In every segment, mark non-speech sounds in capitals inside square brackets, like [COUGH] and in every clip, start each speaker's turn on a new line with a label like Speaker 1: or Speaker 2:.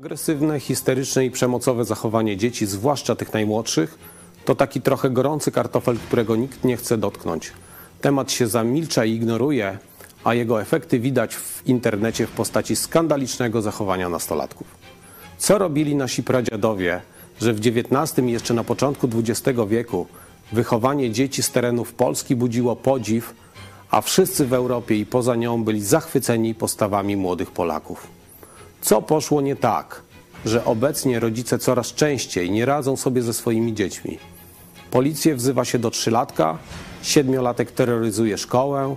Speaker 1: Agresywne, histeryczne i przemocowe zachowanie dzieci, zwłaszcza tych najmłodszych, to taki trochę gorący kartofel, którego nikt nie chce dotknąć. Temat się zamilcza i ignoruje, a jego efekty widać w internecie w postaci skandalicznego zachowania nastolatków. Co robili nasi pradziadowie, że w XIX i jeszcze na początku XX wieku wychowanie dzieci z terenów Polski budziło podziw, a wszyscy w Europie i poza nią byli zachwyceni postawami młodych Polaków. Co poszło nie tak, że obecnie rodzice coraz częściej nie radzą sobie ze swoimi dziećmi? Policję wzywa się do trzylatka, siedmiolatek terroryzuje szkołę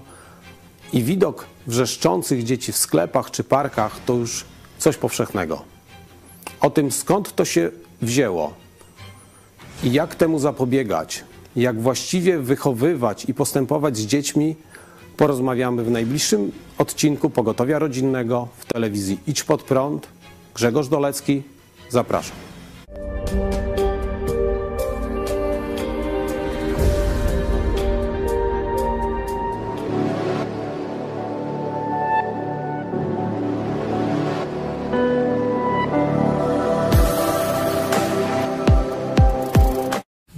Speaker 1: i widok wrzeszczących dzieci w sklepach czy parkach to już coś powszechnego. O tym skąd to się wzięło i jak temu zapobiegać, jak właściwie wychowywać i postępować z dziećmi, porozmawiamy w najbliższym odcinku Pogotowia Rodzinnego w telewizji Idź Pod Prąd. Grzegorz Dolecki, zapraszam.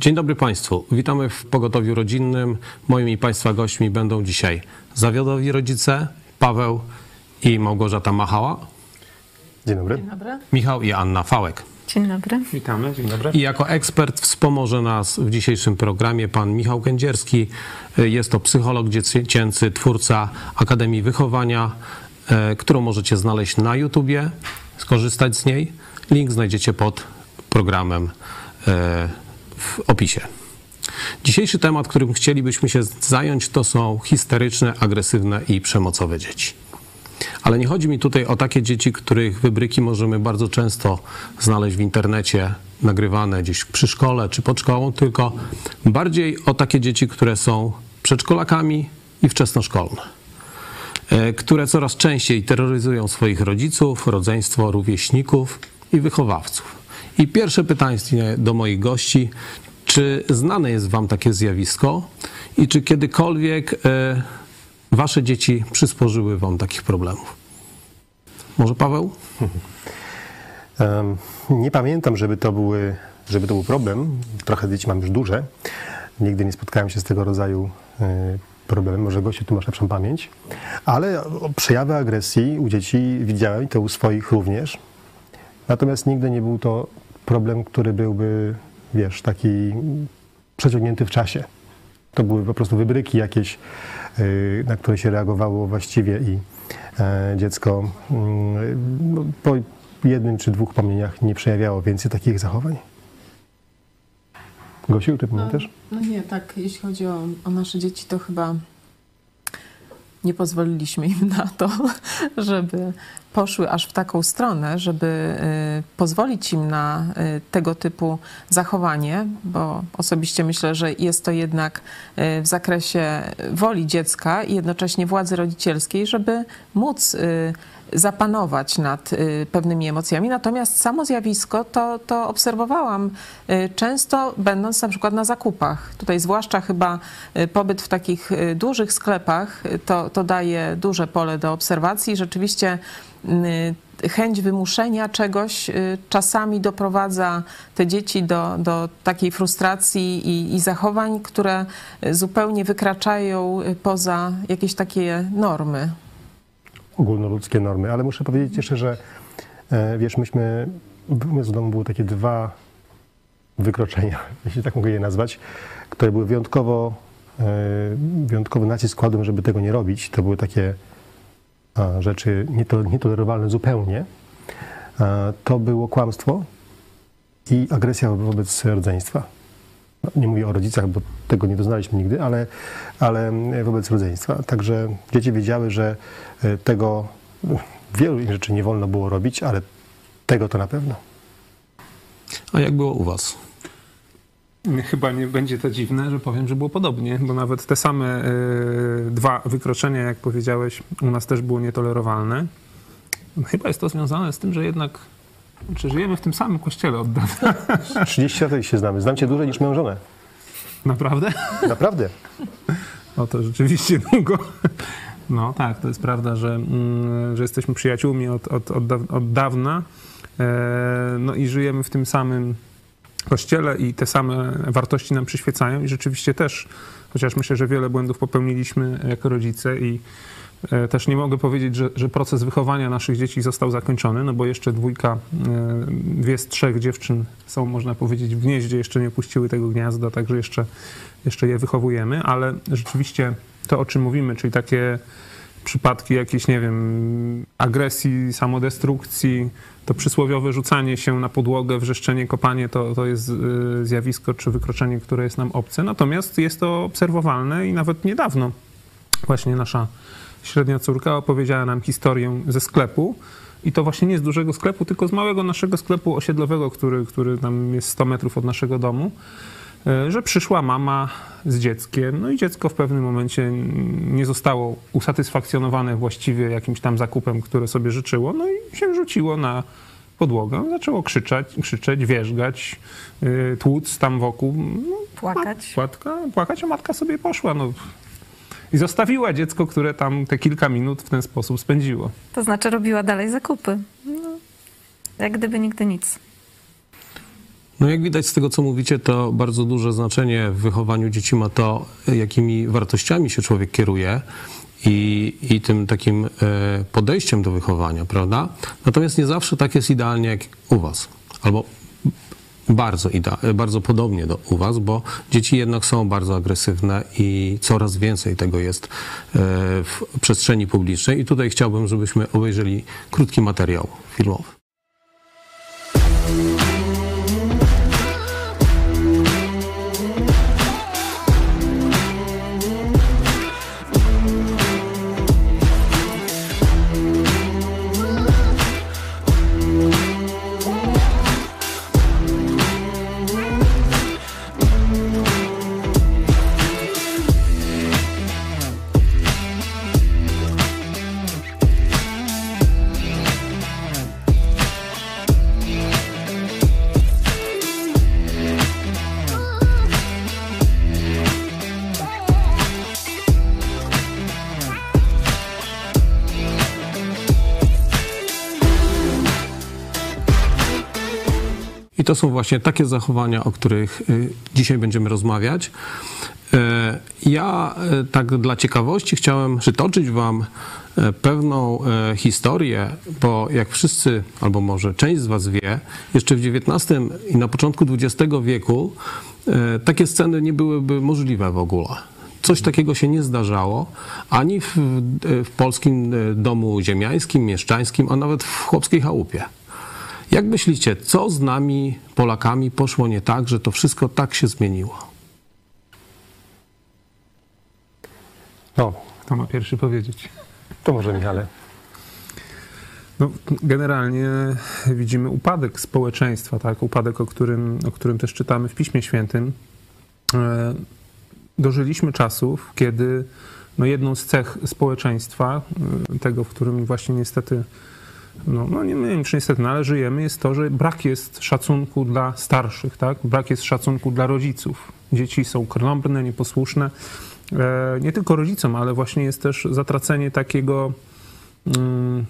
Speaker 1: Dzień dobry Państwu. Witamy w Pogotowiu Rodzinnym. Moimi Państwa gośćmi będą dzisiaj zawodowi rodzice Paweł i Małgorzata Machała,
Speaker 2: Dzień dobry.
Speaker 3: Dzień dobry.
Speaker 1: Michał i Anna Fałek.
Speaker 3: Dzień dobry.
Speaker 2: Witamy, dzień dobry.
Speaker 1: I jako ekspert wspomoże nas w dzisiejszym programie pan Michał Kędzierski. Jest to psycholog dziecięcy, twórca Akademii Wychowania, e, którą możecie znaleźć na YouTubie, skorzystać z niej. Link znajdziecie pod programem e, w opisie. Dzisiejszy temat, którym chcielibyśmy się zająć, to są histeryczne, agresywne i przemocowe dzieci. Ale nie chodzi mi tutaj o takie dzieci, których wybryki możemy bardzo często znaleźć w internecie, nagrywane gdzieś przy szkole czy pod szkołą, tylko bardziej o takie dzieci, które są przedszkolakami i wczesnoszkolne, e, które coraz częściej terroryzują swoich rodziców, rodzeństwo, rówieśników i wychowawców. I pierwsze pytanie do moich gości, czy znane jest Wam takie zjawisko i czy kiedykolwiek e, Wasze dzieci przysporzyły Wam takich problemów? Może Paweł? [LAUGHS]
Speaker 2: Nie pamiętam, żeby to, były, żeby to był problem. Trochę dzieci mam już duże. Nigdy nie spotkałem się z tego rodzaju e, problemem. Może gościu, tu masz lepszą pamięć. Ale przejawy agresji u dzieci widziałem i to u swoich również. Natomiast nigdy nie był to problem, który byłby, wiesz, taki przeciągnięty w czasie. To były po prostu wybryki jakieś, y, na które się reagowało właściwie i e, dziecko mm, no, po jednym czy dwóch pomnieniach nie przejawiało więcej takich zachowań. Gosiu, ty pamiętasz?
Speaker 3: No nie, tak, jeśli chodzi o, o nasze dzieci, to chyba nie pozwoliliśmy im na to, [LAUGHS] żeby poszły aż w taką stronę, żeby y, pozwolić im na y, tego typu zachowanie, bo osobiście myślę, że jest to jednak y, w zakresie woli dziecka i jednocześnie władzy rodzicielskiej, żeby móc zapanować nad y, pewnymi emocjami. Natomiast samo zjawisko to, to obserwowałam y, często, będąc na przykład na zakupach. Tutaj zwłaszcza chyba y, pobyt w takich dużych sklepach to, to daje duże pole do obserwacji. Rzeczywiście chęć wymuszenia czegoś czasami doprowadza te dzieci do, do takiej frustracji i, i zachowań, które zupełnie wykraczają poza jakieś takie normy.
Speaker 2: Ogólnoludzkie normy, ale muszę powiedzieć jeszcze, że e, wiesz, myśmy, u w domu były takie dwa wykroczenia, [LAUGHS] jeśli tak mogę je nazwać, które były wyjątkowo, e, wyjątkowy nacisk kładłem, żeby tego nie robić. To były takie rzeczy nieto, nietolerowalne zupełnie. To było kłamstwo i agresja wobec rodzeństwa. Nie mówię o rodzicach, bo tego nie doznaliśmy nigdy, ale, ale wobec rodzeństwa. Także dzieci wiedziały, że e, tego wielu rzeczy nie wolno było robić, ale tego to na pewno.
Speaker 1: A jak było u Was?
Speaker 4: Chyba nie będzie to dziwne, że powiem, że było podobnie, bo nawet te same y, dwa wykroczenia, jak powiedziałeś, u nas też było nietolerowalne. Chyba jest to związane z tym, że jednak czy żyjemy w tym samym kościele od dawna. [LAUGHS]
Speaker 2: 30 lat się znamy. Znam cię dłużej niż moją żonę.
Speaker 4: Naprawdę?
Speaker 2: Naprawdę.
Speaker 4: O to rzeczywiście długo. No tak, to jest prawda, że, mm, że jesteśmy przyjaciółmi od, od, od, daw- od dawna. E, No i żyjemy w tym samym kościele i te same wartości nam przyświecają i rzeczywiście też, chociaż myślę, że wiele błędów popełniliśmy jako rodzice i też nie mogę powiedzieć, że, że proces wychowania naszych dzieci został zakończony, no bo jeszcze dwójka, e, dwie z trzech dziewczyn są, można powiedzieć, w gnieździe, jeszcze nie opuściły tego gniazda, także jeszcze, jeszcze je wychowujemy, ale rzeczywiście to, o czym mówimy, czyli takie przypadki jakiejś, nie wiem, agresji, samodestrukcji, to przysłowiowe rzucanie się na podłogę, wrzeszczenie, kopanie to, to jest y, zjawisko czy wykroczenie, które jest nam obce. Natomiast jest to obserwowalne i nawet niedawno właśnie nasza średnia córka opowiedziała nam historię ze sklepu. I to właśnie nie z dużego sklepu, tylko z małego naszego sklepu osiedlowego, który, który tam jest 100 metrów od naszego domu, y, że przyszła mama z dzieckiem, no i dziecko w pewnym momencie nie zostało usatysfakcjonowane właściwie jakimś tam zakupem, które sobie życzyło, no i się rzuciło na podłogę, zaczęło krzyczeć, krzyczeć wierzgać, yy, tłuc tam wokół. No,
Speaker 5: Płakać.
Speaker 4: Płatka, płakać, a matka sobie poszła. No. I zostawiła dziecko, które tam te kilka minut w ten sposób spędziło.
Speaker 5: To znaczy robiła dalej zakupy. No, jak gdyby nigdy nic.
Speaker 1: No jak widać z tego, co mówicie, to bardzo duże znaczenie w wychowaniu dzieci ma to, jakimi wartościami się człowiek kieruje i, i tym takim e, podejściem do wychowania, prawda? Natomiast nie zawsze tak jest idealnie jak u was. Albo bardzo, bardzo podobnie do u was, bo dzieci jednak są bardzo agresywne i coraz więcej tego jest e, w przestrzeni publicznej. I tutaj chciałbym, żebyśmy obejrzeli krótki materiał filmowy. I to są właśnie takie zachowania, o których y, dzisiaj będziemy rozmawiać. E, Ja e, tak dla ciekawości chciałem przytoczyć Wam pewną historię, bo jak wszyscy, albo może część z Was wie, jeszcze w XIX i na początku XX wieku takie sceny nie byłyby możliwe w ogóle. Coś takiego się nie zdarzało ani w, w polskim domu ziemiańskim, mieszczańskim, a nawet w chłopskiej chałupie. Jak myślicie, co z nami, Polakami, poszło nie tak, że to wszystko tak się zmieniło?
Speaker 2: No,
Speaker 4: Kto ma pierwszy powiedzieć?
Speaker 2: to może Michale.
Speaker 4: No, generalnie widzimy upadek społeczeństwa, tak? upadek, o którym, o którym też czytamy w Piśmie Świętym. E, Dożyliśmy czasów, kiedy no, jedną z cech społeczeństwa, e, tego, w którym właśnie niestety, no, no nie wiem czy niestety, no, ale żyjemy, jest to, że brak jest szacunku dla starszych, tak? brak jest szacunku dla rodziców. Dzieci są krnąbrne, nieposłuszne. E, Nie tylko rodzicom, ale właśnie jest też zatracenie takiego mm,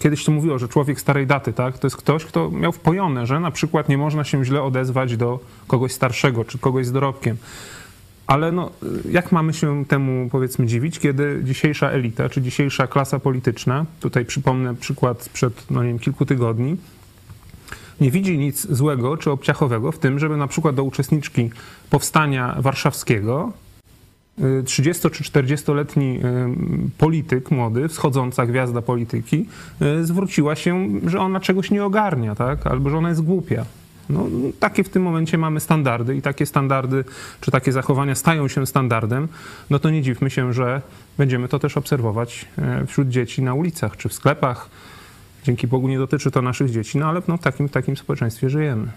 Speaker 4: Kiedyś to mówiło, że człowiek starej daty, tak? To jest ktoś, kto miał wpojone, że na przykład nie można się źle odezwać do kogoś starszego czy kogoś z dorobkiem. Ale no, jak mamy się temu powiedzmy dziwić, kiedy dzisiejsza elita czy dzisiejsza klasa polityczna, tutaj przypomnę przykład sprzed no nie wiem, kilku tygodni, nie widzi nic złego czy obciachowego w tym, żeby na przykład do uczestniczki powstania warszawskiego 30 czy 40-letni polityk młody, wschodząca gwiazda polityki, y, zwróciła się, że ona czegoś nie ogarnia, tak? albo że ona jest głupia. No, takie w tym momencie mamy standardy i takie standardy, czy takie zachowania stają się standardem, no to nie dziwmy się, że będziemy to też obserwować e, wśród dzieci na ulicach czy w sklepach. Dzięki Bogu nie dotyczy to naszych dzieci, no ale no, w takim, takim społeczeństwie żyjemy.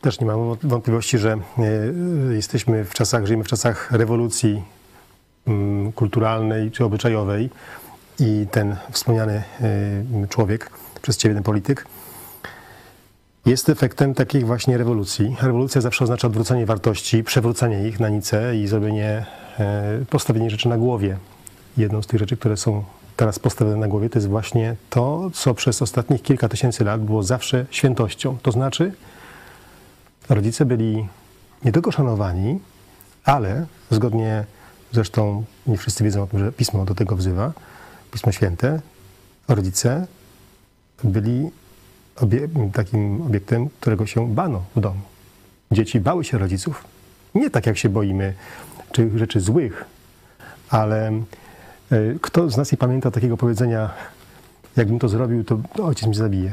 Speaker 2: Też nie mam wątpliwości, że e, jesteśmy w czasach, żyjemy w czasach rewolucji mm, kulturalnej czy obyczajowej i ten wspomniany e, człowiek, przez ciebie ten polityk, jest efektem takiej właśnie rewolucji. Rewolucja zawsze oznacza odwrócenie wartości, przewrócenie ich na nicę i zrobienie, e, postawienie rzeczy na głowie. Jedną z tych rzeczy, które są teraz postawione na głowie, to jest właśnie to, co przez ostatnich kilka tysięcy lat było zawsze świętością. To znaczy, rodzice byli nie tylko szanowani, ale zgodnie, zresztą nie wszyscy wiedzą o tym, że Pismo do tego wzywa, Pismo Święte, rodzice byli obie, takim obiektem, którego się bano w domu. Dzieci bały się rodziców. Nie tak, jak się boimy czy rzeczy złych, ale y, kto z nas nie pamięta takiego powiedzenia, jakbym to zrobił, to ojciec mnie zabije.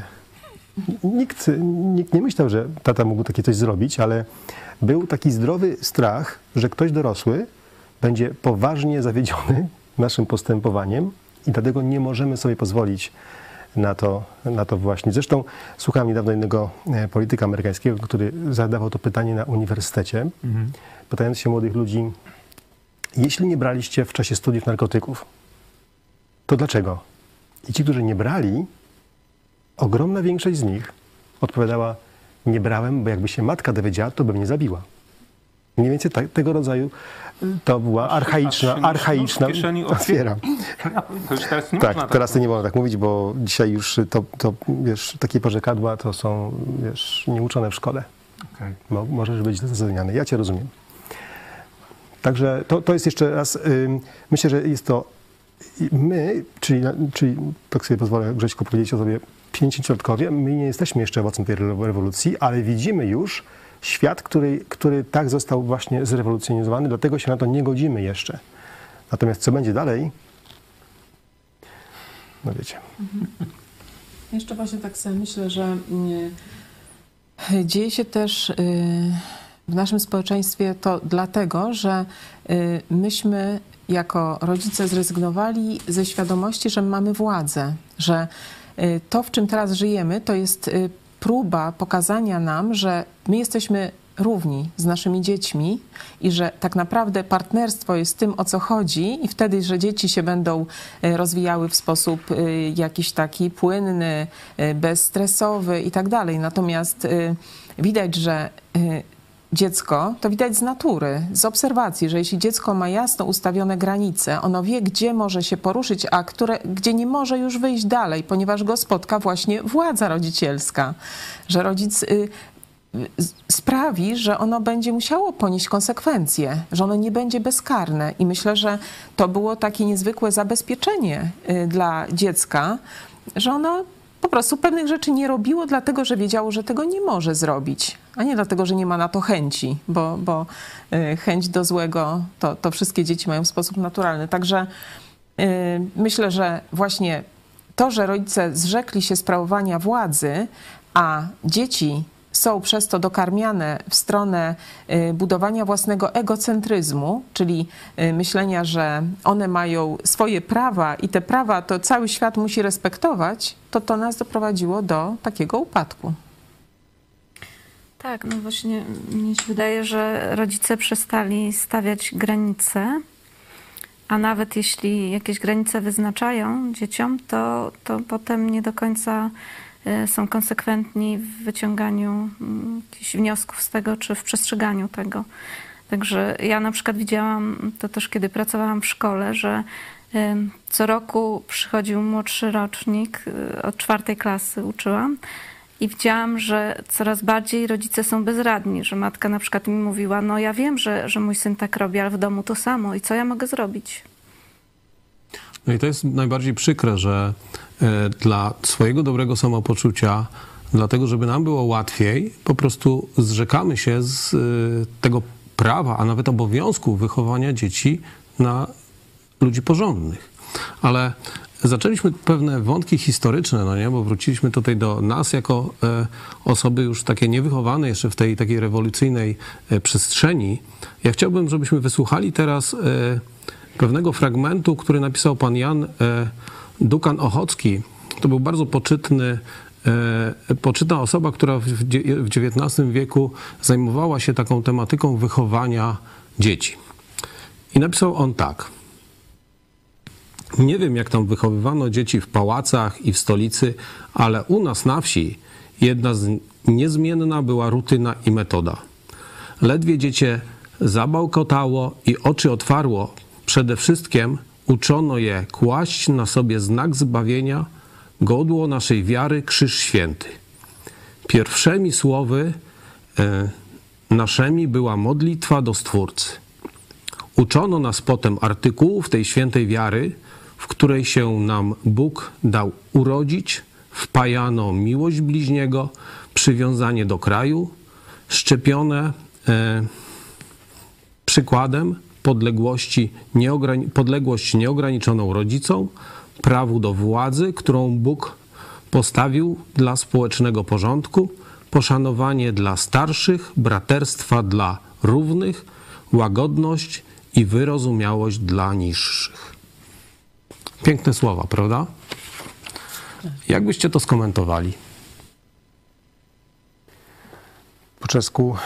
Speaker 2: Nikt, nikt nie myślał, że tata mógł takie coś zrobić, ale był taki zdrowy strach, że ktoś dorosły będzie poważnie zawiedziony naszym postępowaniem i dlatego nie możemy sobie pozwolić na to, na to właśnie. Zresztą słuchałem niedawno jednego e, polityka amerykańskiego, który zadawał to pytanie na uniwersytecie, pytając się młodych ludzi, jeśli nie braliście w czasie studiów narkotyków, to dlaczego? I ci, którzy nie brali, ogromna większość z nich odpowiadała, nie brałem, bo jakby się matka dowiedziała, to by mnie zabiła. Mniej więcej tak, tego rodzaju to była archaiczna, archaiczna, otwieram.
Speaker 4: To już teraz nie
Speaker 2: Tak,
Speaker 4: można
Speaker 2: teraz to
Speaker 4: tak
Speaker 2: nie wolno tak mówić, bo dzisiaj już to, to wiesz, takie porzekadła to są, wiesz, nieuczone w szkole.
Speaker 4: Okej.
Speaker 2: Mo, możesz być zrozumiany. Ja cię rozumiem. Także to, to jest jeszcze raz, ym, myślę, że jest to my, czyli, czyli tak sobie pozwolę Grześku powiedzieć o sobie, pięćdziesiątlatkowie, my nie jesteśmy jeszcze owocem tej rewo- rewolucji, ale widzimy już świat, który, który tak został właśnie zrewolucjonizowany, dlatego się na to nie godzimy jeszcze. Natomiast co będzie dalej, no wiecie.
Speaker 3: Jeszcze właśnie tak sobie myślę, że mm, dzieje się też y, w naszym społeczeństwie to dlatego, że y, myśmy jako rodzice zrezygnowali ze świadomości, że mamy władzę, że y, to, w czym teraz żyjemy, to jest y, próba pokazania nam, że my jesteśmy równi z naszymi dziećmi i że tak naprawdę partnerstwo jest tym, o co chodzi, i wtedy, że dzieci się będą e, rozwijały w sposób e, jakiś taki płynny, e, bezstresowy i tak dalej. Natomiast widać, że dziecko, to widać z natury, z obserwacji, że jeśli dziecko ma jasno ustawione granice, ono wie, gdzie może się poruszyć, a które, gdzie nie może już wyjść dalej, ponieważ go spotka właśnie władza rodzicielska, że rodzic y, sprawi, że ono będzie musiało ponieść konsekwencje, że ono nie będzie bezkarne. I myślę, że to było takie niezwykłe zabezpieczenie y, dla dziecka, że ono po prostu pewnych rzeczy nie robiło, dlatego że wiedziało, że tego nie może zrobić, a nie dlatego, że nie ma na to chęci, bo, bo y, chęć do złego to, to wszystkie dzieci mają w sposób naturalny. Także y, myślę, że właśnie to, że rodzice zrzekli się sprawowania władzy, a dzieci są przez to dokarmiane w stronę y, budowania własnego egocentryzmu, czyli myślenia, że one mają swoje prawa i te prawa to cały świat musi respektować, to to nas doprowadziło do takiego upadku.
Speaker 5: Tak, no właśnie mnie się wydaje, że rodzice przestali stawiać granice, a nawet jeśli jakieś granice wyznaczają dzieciom, to, to potem nie do końca e, są konsekwentni w wyciąganiu mm, jakichś wniosków z tego, czy w przestrzeganiu tego. Także ja na przykład widziałam to też, kiedy pracowałam w szkole, że em, co roku przychodził młodszy rocznik, y, od czwartej klasy uczyłam, i widziałam, że coraz bardziej rodzice są bezradni, że matka na przykład mi mówiła, no ja wiem, że, że mój syn tak robi, ale w domu to samo i co ja mogę zrobić?
Speaker 1: No i to jest najbardziej przykre, że e, dla swojego dobrego samopoczucia, dlatego żeby nam było łatwiej, po prostu zrzekamy się z e, tego prawa, a nawet obowiązku wychowania dzieci na ludzi porządnych. Ale zaczęliśmy pewne wątki historyczne, no nie, bo wróciliśmy tutaj do nas jako e, osoby już takie niewychowane jeszcze w tej takiej rewolucyjnej e, przestrzeni. Ja chciałbym, żebyśmy wysłuchali teraz e, pewnego fragmentu, który napisał pan Jan Dukan Ochocki. To był bardzo poczytny, poczytna osoba, która w XIX wieku zajmowała się taką tematyką wychowania dzieci. I napisał on tak. Nie wiem, jak tam wychowywano dzieci w pałacach i w stolicy, ale u nas na wsi jedna z niezmienna była rutyna i metoda. Ledwie dziecię zabałkotało i oczy otwarło, przede wszystkim uczono je kłaść na sobie znak zbawienia, godło naszej wiary, krzyż święty. Pierwszymi słowy e, naszymi była modlitwa do Stwórcy. Uczono nas potem artykułów tej świętej wiary, w której się nam Bóg dał urodzić, wpajano miłość bliźniego, przywiązanie do kraju, szczepione e, przykładem podległości nieograni- podległość nieograniczoną rodzicom, prawu do władzy, którą Bóg postawił dla społecznego porządku, poszanowanie dla starszych, braterstwa dla równych, łagodność i wyrozumiałość dla niższych. Piękne słowa, prawda? Jak byście to skomentowali?
Speaker 2: Po czesku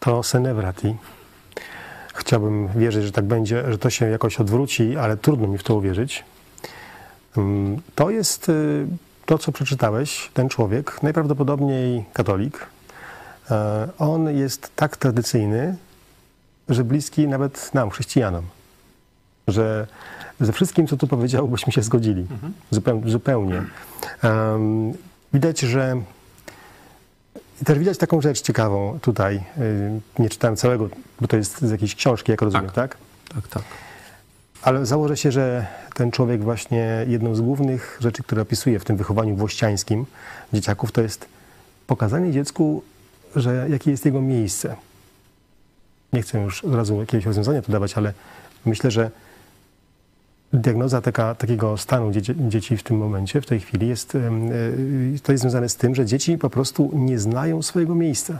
Speaker 2: to senevrati. Chciałbym wierzyć, że tak będzie, że to się jakoś odwróci, ale trudno mi w to uwierzyć. Mm, To jest y, to, co przeczytałeś, ten człowiek, najprawdopodobniej katolik. E, On jest tak tradycyjny, że bliski nawet nam, chrześcijanom. Że ze wszystkim, co tu powiedział, byśmy się zgodzili. Zupełnie. zupełnie. Em, Widać, że i też widać taką rzecz ciekawą tutaj. y, Nie czytałem całego, bo to jest z jakiejś książki, jak rozumiem, tak?
Speaker 1: Tak, tak.
Speaker 2: Ale założę się, że ten człowiek właśnie jedną z głównych rzeczy, które opisuje w tym wychowaniu włościańskim dzieciaków, to jest pokazanie dziecku, że jakie jest jego miejsce. Nie chcę już od razu jakiegoś rozwiązania tu dawać, ale myślę, że diagnoza taka, takiego stanu dzieci, dzieci w tym momencie, w tej chwili jest, y, to jest związane z tym, że dzieci po prostu nie znają swojego miejsca.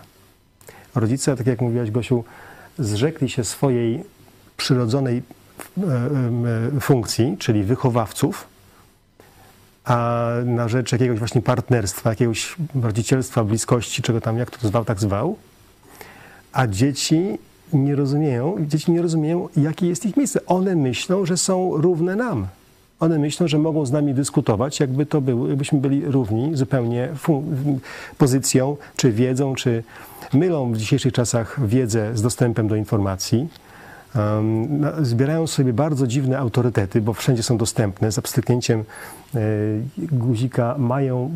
Speaker 2: Rodzice, tak jak mówiłaś Gosiu, zrzekli się swojej przyrodzonej e, e, funkcji, czyli wychowawców, a na rzecz jakiegoś właśnie partnerstwa, jakiegoś rodzicielstwa, bliskości, czego tam, jak to zwał, tak zwał, a dzieci nie rozumieją, dzieci nie rozumieją, jakie jest ich miejsce. One myślą, że są równe nam. One myślą, że mogą z nami dyskutować, jakby to było, jakbyśmy byli równi zupełnie pozycją, czy wiedzą, czy mylą w dzisiejszych czasach wiedzę z dostępem do informacji. Um, zbierają sobie bardzo dziwne autorytety, bo wszędzie są dostępne. Z pstryknięciem e, guzika mają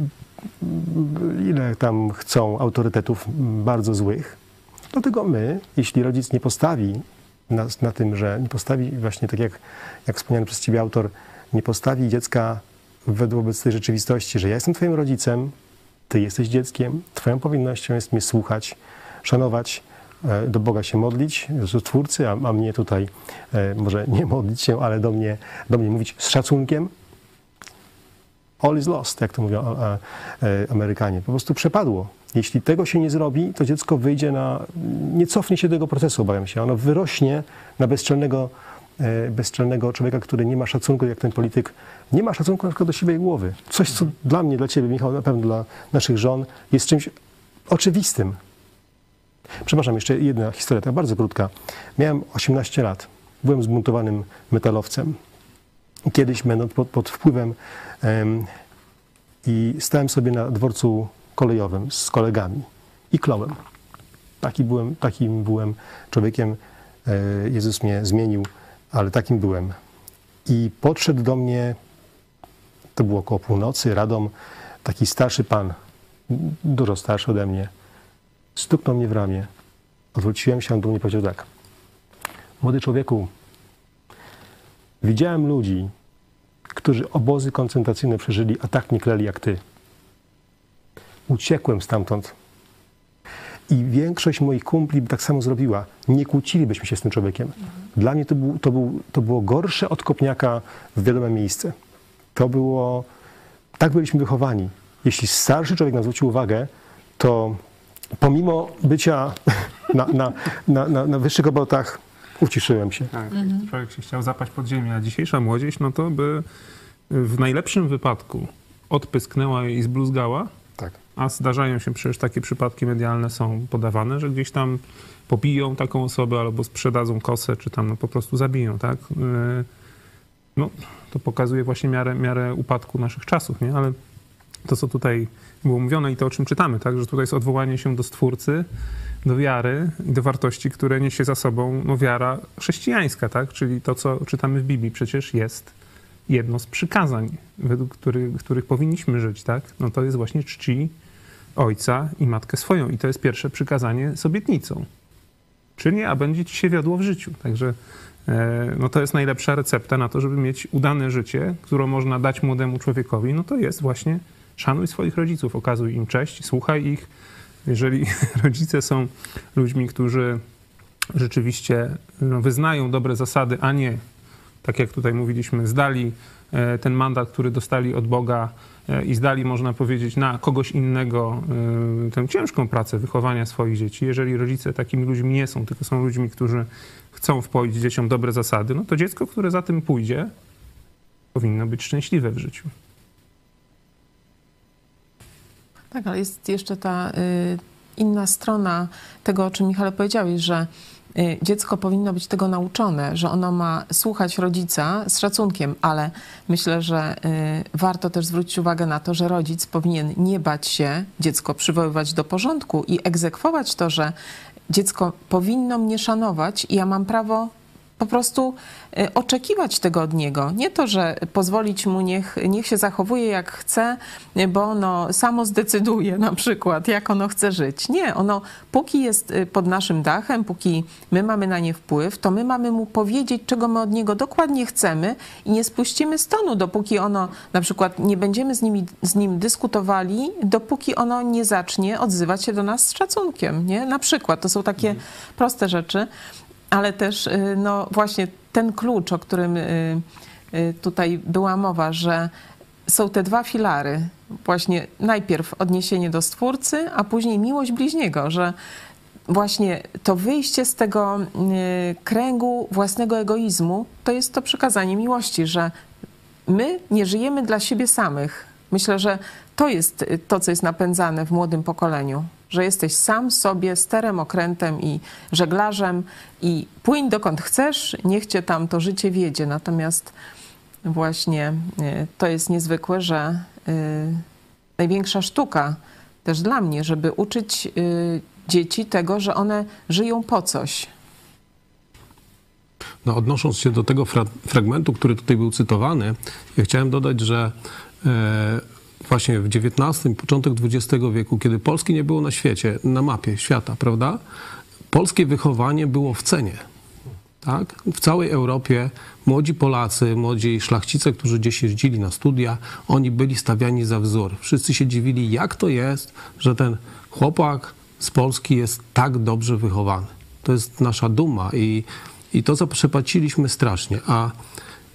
Speaker 2: ile tam chcą autorytetów bardzo złych. Dlatego my, jeśli rodzic nie postawi nas na tym, że nie postawi właśnie tak jak, jak wspomniany przez ciebie autor, nie postawi dziecka wobec tej rzeczywistości, że ja jestem twoim rodzicem, ty jesteś dzieckiem, twoją powinnością jest mnie słuchać, szanować, e, do Boga się modlić, do Twórcy, a, a mnie tutaj e, może nie modlić się, ale do mnie, do mnie mówić z szacunkiem. All is lost, jak to mówią e, Amerykanie. Po prostu przepadło. Jeśli tego się nie zrobi, to dziecko wyjdzie na. nie cofnie się do tego procesu, obawiam się. Ono wyrośnie na bezczelnego, e, bezczelnego człowieka, który nie ma szacunku, jak ten polityk, nie ma szacunku na przykład do siebie głowy. Coś, co dla mnie, dla ciebie, Michał, na pewno dla naszych żon, jest czymś oczywistym. Przepraszam, jeszcze jedna historia, tak bardzo krótka. Miałem 18 lat. Byłem zbuntowanym metalowcem. Kiedyś, będąc pod, pod wpływem em, i stałem sobie na dworcu kolejowym z kolegami i klołem. Taki byłem, takim byłem człowiekiem. E, Jezus mnie zmienił, ale takim byłem. I podszedł do mnie, to było około północy, radom, taki starszy pan, dużo starszy ode mnie. Stuknął mnie w ramię. Odwróciłem się, on do mnie powiedział tak. Młody człowieku, widziałem ludzi, którzy obozy koncentracyjne przeżyli, a tak nie kleli jak ty. Uciekłem stamtąd. I większość moich kumpli by tak samo zrobiła. Nie kłócilibyśmy się z tym człowiekiem. Dla mnie to, był, to, był, to było gorsze od kopniaka w wiadome miejsce. To było... Tak byliśmy wychowani. Jeśli starszy człowiek nam zwrócił uwagę, to pomimo bycia [LAUGHS] na, na, na, na, wyższych obrotach, uciszyłem się.
Speaker 4: Tak, człowiek się chciał zapaść pod ziemię, a dzisiejsza młodzież, no to by w najlepszym wypadku odpysknęła i zbluzgała. A zdarzają się przecież takie przypadki medialne są podawane, że gdzieś tam pobiją taką osobę albo sprzedadzą kosę, czy tam no, po prostu zabiją, tak? Yy, No, to pokazuje właśnie miarę, miarę upadku naszych czasów, nie? Ale to, co tutaj było mówione i to, o czym czytamy, tak? że tutaj jest odwołanie się do Stwórcy, do wiary i do wartości, które niesie za sobą no, wiara chrześcijańska, tak? czyli to, co czytamy w Biblii, przecież jest jedno z przykazań, według których, których powinniśmy żyć. Tak? No, to jest właśnie czci ojca i matkę swoją i to jest pierwsze przykazanie z obietnicą. Czynię, a będzie ci się wiodło w życiu. Także e, no to jest najlepsza recepta na to, żeby mieć udane życie, którą można dać młodemu człowiekowi, no to jest właśnie szanuj swoich rodziców, okazuj im cześć, słuchaj ich. Jeżeli [LAUGHS] rodzice są ludźmi, którzy rzeczywiście no, wyznają dobre zasady, a nie, tak jak tutaj mówiliśmy, zdali e, ten mandat, który dostali od Boga e, i zdali, można powiedzieć, na kogoś innego e, tę ciężką pracę wychowania swoich dzieci. Jeżeli rodzice takimi ludźmi nie są, tylko są ludźmi, którzy chcą wpoić dzieciom dobre zasady, no to dziecko, które za tym pójdzie, powinno być szczęśliwe w życiu.
Speaker 3: Tak, ale jest jeszcze ta y, inna strona tego, o czym Michale powiedziałeś, że dziecko powinno być tego nauczone, że ono ma słuchać rodzica z szacunkiem, ale myślę, że y, warto też zwrócić uwagę na to, że rodzic powinien nie bać się dziecko przywoływać do porządku i egzekwować to, że dziecko powinno mnie szanować i ja mam prawo po prostu y, oczekiwać tego od niego. Nie to, że pozwolić mu, niech, niech się zachowuje jak chce, bo ono samo zdecyduje na przykład, jak ono chce żyć. Nie, ono póki jest y, pod naszym dachem, póki my mamy na nie wpływ, to my mamy mu powiedzieć, czego my od niego dokładnie chcemy i nie spuścimy stonu, dopóki ono, na przykład nie będziemy z, nimi, z nim dyskutowali, dopóki ono nie zacznie odzywać się do nas z szacunkiem. Nie? Na przykład, to są takie proste rzeczy ale też y, no właśnie ten klucz, o którym y, y, tutaj była mowa, że są te dwa filary. Właśnie najpierw odniesienie do Stwórcy, a później miłość bliźniego, że właśnie to wyjście z tego kręgu własnego egoizmu to jest to przykazanie miłości, że my nie żyjemy dla siebie samych. Myślę, że to jest to, co jest napędzane w młodym pokoleniu że jesteś sam sobie sterem, okrętem i żeglarzem i płyń dokąd chcesz, niech cię tam to życie wiedzie. Natomiast właśnie y, to jest niezwykłe, że y, największa sztuka też dla mnie, żeby uczyć y, dzieci tego, że one żyją po coś.
Speaker 1: No, odnosząc się do tego fra fragmentu, który tutaj był cytowany, ja chciałem dodać, że e, właśnie w XIX, początek XX wieku, kiedy Polski nie było na świecie, na mapie świata, prawda? Polskie wychowanie było w cenie. Tak? W całej Europie młodzi Polacy, młodzi szlachcice, którzy gdzieś jeździli na studia, oni byli stawiani za wzór. Wszyscy się dziwili, jak to jest, że ten chłopak z Polski jest tak dobrze wychowany. To jest nasza duma i, i to zaprzepaciliśmy strasznie. A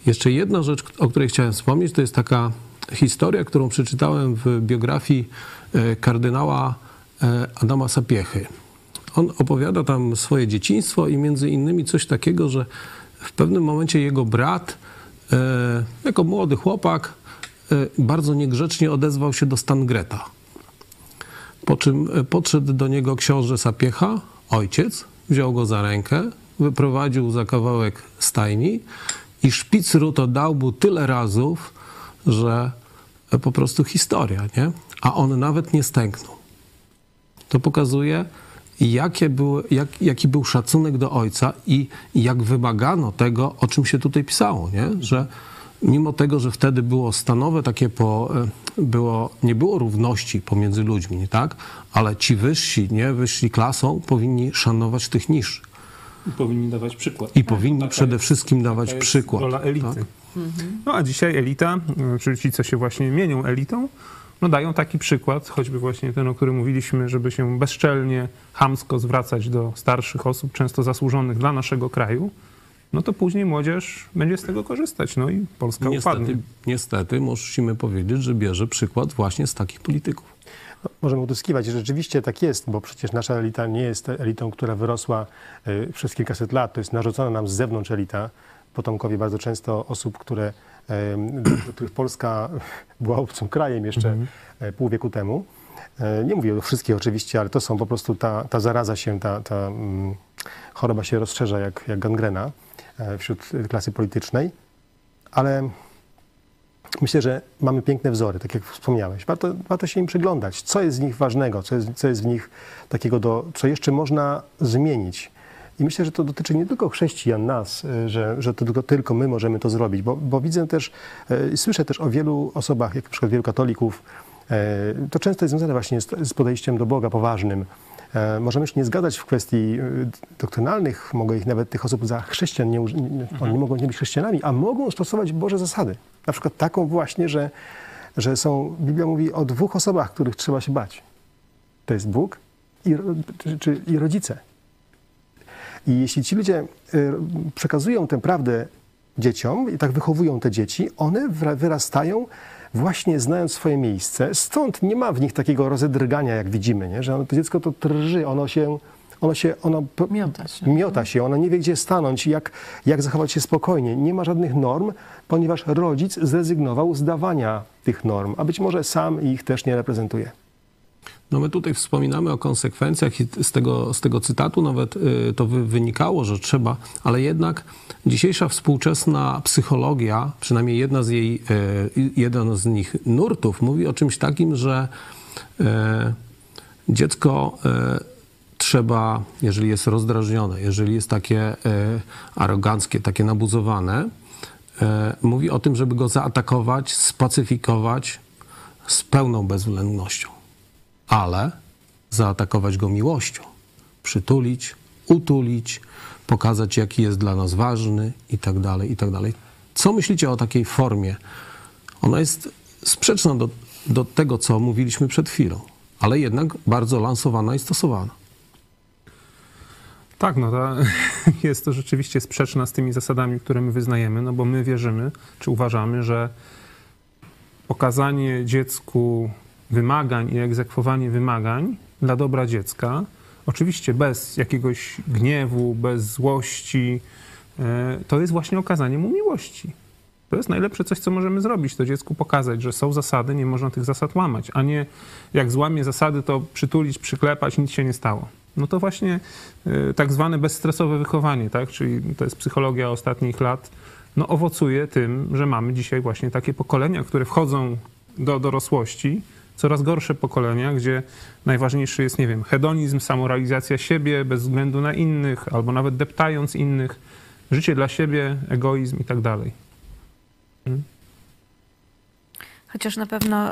Speaker 1: jeszcze jedna rzecz, o której chciałem wspomnieć, to jest taka historia, którą przeczytałem w biografii e, kardynała e, Adama Sapiechy. On opowiada tam swoje dzieciństwo i między innymi coś takiego, że w pewnym momencie jego brat, e, jako młody chłopak, bardzo niegrzecznie odezwał się do Stangreta. Po czym podszedł do niego książę Sapiecha, ojciec, wziął go za rękę, wyprowadził za kawałek stajni i szpicru to dał mu tyle razów, że po prostu historia, nie? A on nawet nie stęknął. To pokazuje, jakie były, jak, jaki był szacunek do ojca i jak wymagano tego, o czym się tutaj pisało, nie? Że mimo tego, że wtedy było stanowe takie po, e, było, nie było równości pomiędzy ludźmi, nie tak? Ale ci wyżsi, nie, wyżsi klasą powinni szanować tych niższych.
Speaker 4: I powinni dawać przykład.
Speaker 1: I powinni przede wszystkim dawać przykład.
Speaker 4: Rola elity. Tak? No a dzisiaj elita, czyli ci, co się właśnie mienią elitą, no dają taki przykład, choćby właśnie ten, o którym mówiliśmy, żeby się bezczelnie, hamsko zwracać do starszych osób, często zasłużonych dla naszego kraju, no to później młodzież będzie z tego korzystać, no i Polska
Speaker 1: niestety,
Speaker 4: upadnie.
Speaker 1: Niestety musimy powiedzieć, że bierze przykład właśnie z takich polityków.
Speaker 2: No, możemy utyskiwać, że rzeczywiście tak jest, bo przecież nasza elita nie jest elitą, która wyrosła y, przez kilkaset lat. To jest narzucona nam z zewnątrz elita potomkowie bardzo często osób, które, do których Polska [LAUGHS] była obcym krajem jeszcze mm -hmm. pół wieku temu. E, nie mówię o wszystkich oczywiście, ale to są po prostu ta, ta zaraza się, ta, ta mm, choroba się rozszerza jak, jak gangrena e, wśród klasy politycznej. Ale myślę, że mamy piękne wzory, tak jak wspomniałeś. Warto, warto się im przyglądać, co jest z nich ważnego, co jest, co jest w nich takiego, do, co jeszcze można zmienić. I myślę, że to dotyczy nie tylko chrześcijan, nas, y, że, że to tylko, tylko my możemy to zrobić, bo, bo widzę też i słyszę też o wielu osobach, jak na przykład wielu katolików, e, to często jest związane właśnie z, podejściem do Boga poważnym. E, Możemy się nie zgadzać w kwestii doktrynalnych, mogę ich nawet tych osób za chrześcijan, nie, oni nie mogą nie być chrześcijanami, a mogą stosować Boże zasady. Na przykład taką właśnie, że, że są, Biblia mówi o dwóch osobach, których trzeba się bać. To jest Bóg i, czy, i rodzice. I jeśli ci ludzie y, przekazują tę prawdę dzieciom i tak wychowują te dzieci, one wyrastają właśnie znając swoje miejsce. Stąd nie ma w nich takiego rozedrgania, jak widzimy, nie? że ono, to dziecko to drży, ono się, ono się, ono
Speaker 3: Miota się.
Speaker 2: miota się, ono nie wie, gdzie stanąć, jak, jak zachować się spokojnie. Nie ma żadnych norm, ponieważ rodzic zrezygnował z dawania tych norm, a być może sam ich też nie reprezentuje.
Speaker 1: No my tutaj wspominamy o konsekwencjach i z tego, z tego cytatu nawet y, to wy, wynikało, że trzeba, ale jednak dzisiejsza współczesna psychologia, przynajmniej jedna z jej, y, jeden z nich nurtów mówi o czymś takim, że y, dziecko trzeba, jeżeli jest rozdrażnione, jeżeli jest takie aroganckie, takie nabuzowane, mówi o tym, żeby go zaatakować, spacyfikować z pełną bezwzględnością ale zaatakować go miłością, przytulić, utulić, pokazać, jaki jest dla nas ważny i tak dalej, i tak dalej. Co myślicie o takiej formie? Ona jest sprzeczna do, do tego, co mówiliśmy przed chwilą, ale jednak bardzo lansowana i stosowana.
Speaker 4: Tak, no to [LAUGHS] jest to rzeczywiście sprzeczne z tymi zasadami, które my wyznajemy, no bo my wierzymy, czy uważamy, że pokazanie dziecku wymagań i egzekwowanie wymagań dla dobra dziecka, oczywiście bez jakiegoś gniewu, bez złości, e, to jest właśnie okazanie mu miłości. To jest najlepsze coś, co możemy zrobić, to dziecku pokazać, że są zasady, nie można tych zasad łamać, a nie jak złamie zasady, to przytulić, przyklepać, nic się nie stało. No to właśnie y, tak zwane bezstresowe wychowanie, tak? czyli to jest psychologia ostatnich lat, no owocuje tym, że mamy dzisiaj właśnie takie pokolenia, które wchodzą do dorosłości, coraz gorsze pokolenia, gdzie najważniejszy jest, nie wiem, hedonizm, samorealizacja siebie bez względu na innych, albo nawet deptając innych, życie dla siebie, egoizm i tak dalej.
Speaker 5: Chociaż na pewno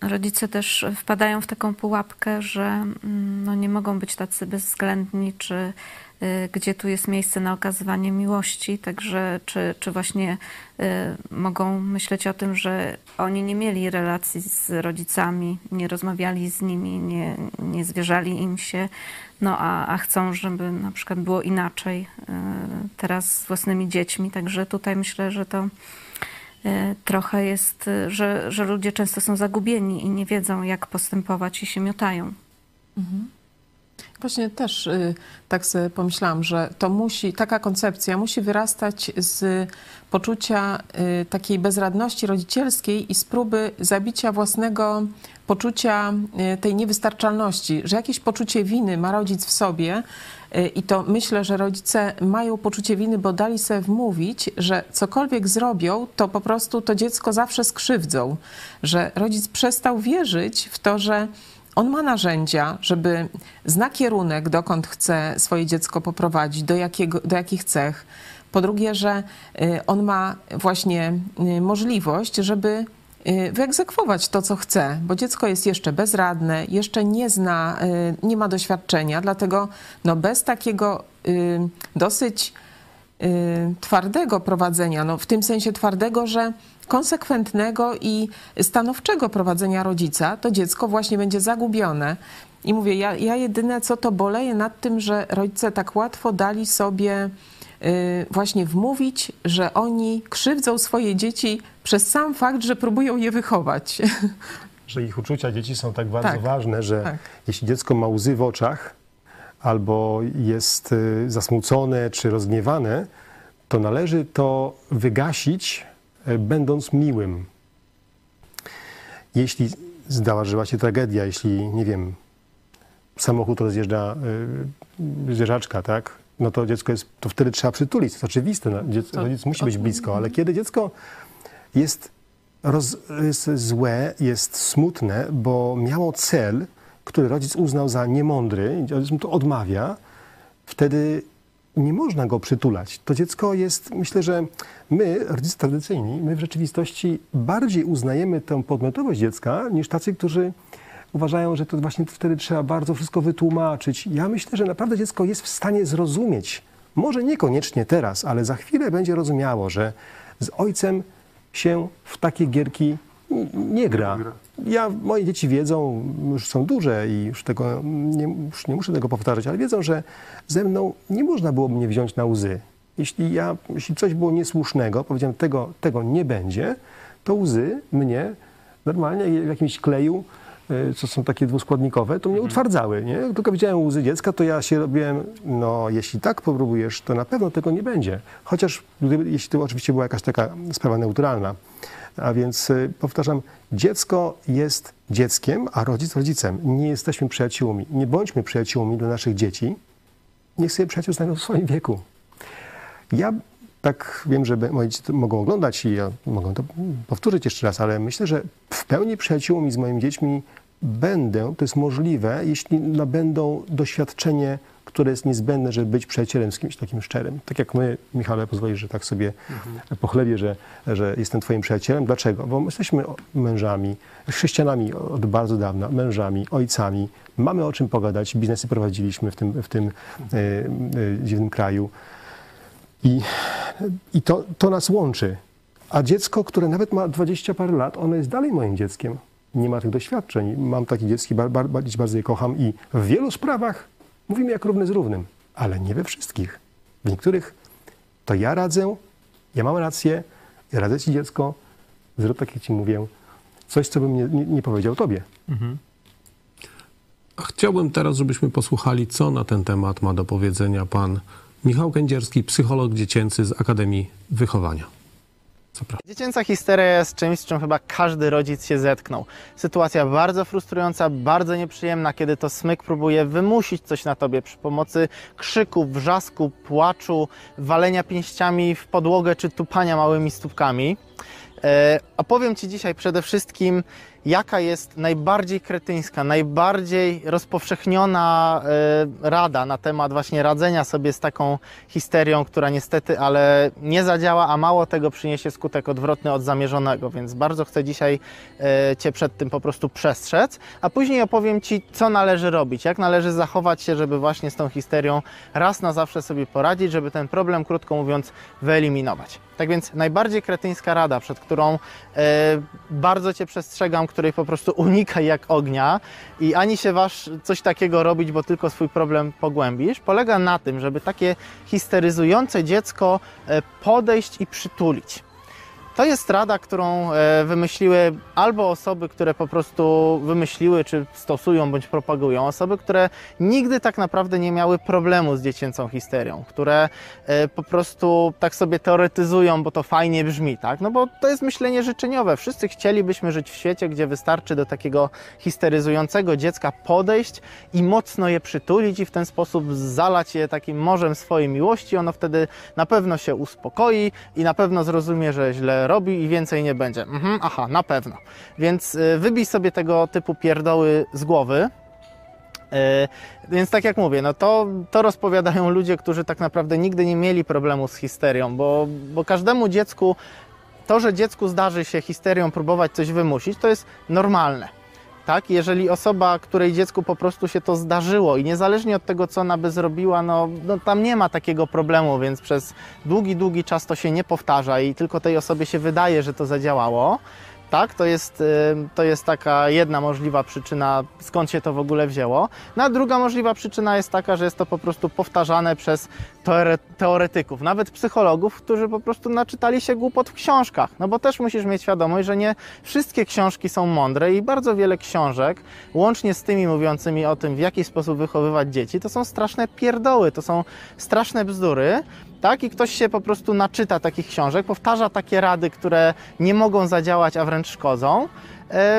Speaker 5: rodzice też wpadają w taką pułapkę, że mm, no, nie mogą być tacy bezwzględni, czy gdzie tu jest miejsce na okazywanie miłości, także czy, czy właśnie y, mogą myśleć o tym, że oni nie mieli relacji z rodzicami, nie rozmawiali z nimi, nie, nie zwierzali im się, no a, a chcą, żeby na przykład było inaczej y, teraz z własnymi dziećmi, także tutaj myślę, że to trochę jest, że, że ludzie często są zagubieni i nie wiedzą, jak postępować i się miotają.
Speaker 3: Właśnie też y, tak sobie pomyślałam, że to musi, taka koncepcja musi wyrastać z poczucia y, takiej bezradności rodzicielskiej i z próby zabicia własnego poczucia y, tej niewystarczalności, że jakieś poczucie winy ma rodzic w sobie y, i to myślę, że rodzice mają poczucie winy, bo dali sobie wmówić, że cokolwiek zrobią, to po prostu to dziecko zawsze skrzywdzą, że rodzic przestał wierzyć w to, że on ma narzędzia, żeby zna kierunek, dokąd chce swoje dziecko poprowadzić, do, jakiego, do jakich cech. Po drugie, że y, on ma właśnie y, możliwość, żeby y, wyegzekwować to, co chce, bo dziecko jest jeszcze bezradne, jeszcze nie zna, nie ma doświadczenia, dlatego no, bez takiego dosyć twardego prowadzenia, no, w tym sensie twardego, że konsekwentnego i stanowczego prowadzenia rodzica, to dziecko właśnie będzie zagubione. I mówię, ja, ja jedyne co to boleję nad tym, że rodzice tak łatwo dali sobie y, właśnie wmówić, że oni krzywdzą swoje dzieci przez sam fakt, że próbują je wychować. [LAUGHS]
Speaker 2: Że ich uczucia dzieci są tak bardzo
Speaker 3: Tak,
Speaker 2: ważne, że
Speaker 3: tak.
Speaker 2: jeśli dziecko ma łzy w oczach albo jest y, zasmucone czy rozgniewane, to należy to wygasić, będąc miłym. Jeśli zdarzyła się tragedia, jeśli, nie wiem, samochód rozjeżdża y, zwierzaczka, tak? No to dziecko jest, to wtedy trzeba przytulić, to jest oczywiste. no, Dziec,
Speaker 3: To-
Speaker 2: rodzic musi być blisko, ale kiedy dziecko jest roz, jest złe, jest smutne, bo miało cel, który rodzic uznał za niemądry, rodzic mu to odmawia, wtedy nie można go przytulać. To dziecko jest, myślę, że my, rodzice tradycyjni, my w rzeczywistości bardziej uznajemy tę podmiotowość dziecka niż tacy, którzy uważają, że to właśnie wtedy trzeba bardzo wszystko wytłumaczyć. Ja myślę, że naprawdę dziecko jest w stanie zrozumieć, może niekoniecznie teraz, ale za chwilę będzie rozumiało, że z ojcem się w takie gierki nie gra. Ja, moje dzieci wiedzą, już są duże i już, tego nie, już nie muszę tego powtarzać, ale wiedzą, że ze mną nie można było mnie wziąć na łzy. Jeśli, ja, jeśli coś było niesłusznego, powiedziałem, tego, tego nie będzie, to łzy mnie normalnie w jakimś kleju, y, co są takie dwuskładnikowe, to mnie utwardzały. Nie? Jak Tylko widziałem łzy dziecka, to ja się robiłem, no jeśli tak popróbujesz, to na pewno tego nie będzie. Chociaż gdyby, jeśli to oczywiście była jakaś taka sprawa neutralna. A więc y, powtarzam, dziecko jest dzieckiem, a rodzic rodzicem. Nie jesteśmy przyjaciółmi. Nie bądźmy przyjaciółmi dla naszych dzieci. Niech sobie przyjaciół znajdą w swoim wieku. Ja tak wiem, że moi dzieci mogą oglądać i ja mogę to powtórzyć jeszcze raz, ale myślę, że w pełni przyjaciółmi z moimi dziećmi będę, to jest możliwe, jeśli nabędą doświadczenie, które jest niezbędne, żeby być przyjacielem z kimś takim szczerym. Tak jak my, Michale, pozwolisz, że tak sobie pochlebię, że, że jestem twoim przyjacielem. Dlaczego? Bo my jesteśmy mężami, chrześcijanami od bardzo dawna, mężami, ojcami. Mamy o czym pogadać, biznesy prowadziliśmy w tym, w tym e, e, dziwnym kraju. I, i to, to nas łączy. A dziecko, które nawet ma 20 parę lat, ono jest dalej moim dzieckiem. Nie ma tych doświadczeń. Mam takie dziecki, bar, bardzo je kocham i w wielu sprawach mówimy jak równy z równym, ale nie we wszystkich. W niektórych to ja radzę, ja mam rację, ja radzę ci dziecko, zrób tak jak ci mówię. Coś, co bym nie, nie, nie powiedział tobie.
Speaker 1: A Chciałbym teraz, żebyśmy posłuchali, co na ten temat ma do powiedzenia pan Michał Kędzierski, psycholog dziecięcy z Akademii Wychowania.
Speaker 6: Dziecięca histeria jest czymś, z czym chyba każdy rodzic się zetknął. Sytuacja bardzo frustrująca, bardzo nieprzyjemna, kiedy to smyk próbuje wymusić coś na tobie przy pomocy krzyku, wrzasku, płaczu, walenia pięściami w podłogę czy tupania małymi stópkami. E, Opowiem Ci dzisiaj przede wszystkim, jaka jest najbardziej kretyńska, najbardziej rozpowszechniona e, rada na temat właśnie radzenia sobie z taką histerią, która niestety ale nie zadziała, a mało tego przyniesie skutek odwrotny od zamierzonego, więc bardzo chcę dzisiaj e, Cię przed tym po prostu przestrzec, a później opowiem Ci, co należy robić, jak należy zachować się, żeby właśnie z tą histerią raz na zawsze sobie poradzić, żeby ten problem, krótko mówiąc, wyeliminować. Tak więc najbardziej kretyńska rada, przed którą e, bardzo Cię przestrzegam, której po prostu unikaj jak ognia i ani się waż coś takiego robić, bo tylko swój problem pogłębisz, polega na tym, żeby takie histeryzujące dziecko e, podejść i przytulić. To jest rada, którą e, wymyśliły albo osoby, które po prostu wymyśliły, czy stosują, bądź propagują, osoby, które nigdy tak naprawdę nie miały problemu z dziecięcą histerią, które e, po prostu tak sobie teoretyzują, bo to fajnie brzmi, tak? No bo to jest myślenie życzeniowe. Wszyscy chcielibyśmy żyć w świecie, gdzie wystarczy do takiego histeryzującego dziecka podejść i mocno je przytulić i w ten sposób zalać je takim morzem swojej miłości. Ono wtedy na pewno się uspokoi i na pewno zrozumie, że źle robi i więcej nie będzie. Mhm, aha, na pewno. Więc y, wybij sobie tego typu pierdoły z głowy. E, Więc tak jak mówię, no to, to rozpowiadają ludzie, którzy tak naprawdę nigdy nie mieli problemu z histerią, bo, bo każdemu dziecku, to, że dziecku zdarzy się histerią próbować coś wymusić, to jest normalne. Tak? Jeżeli osoba, której dziecku po prostu się to zdarzyło i niezależnie od tego, co ona by zrobiła, no, no tam nie ma takiego problemu, więc przez długi, długi czas to się nie powtarza i tylko tej osobie się wydaje, że to zadziałało. Tak, to jest, y, to jest taka jedna możliwa przyczyna, skąd się to w ogóle wzięło. No a druga możliwa przyczyna jest taka, że jest to po prostu powtarzane przez teore- teoretyków, nawet psychologów, którzy po prostu naczytali się głupot w książkach. No bo też musisz mieć świadomość, że nie wszystkie książki są mądre i bardzo wiele książek, łącznie z tymi mówiącymi o tym, w jaki sposób wychowywać dzieci, to są straszne pierdoły, to są straszne bzdury. Tak? I ktoś się po prostu naczyta takich książek, powtarza takie rady, które nie mogą zadziałać, a wręcz szkodzą.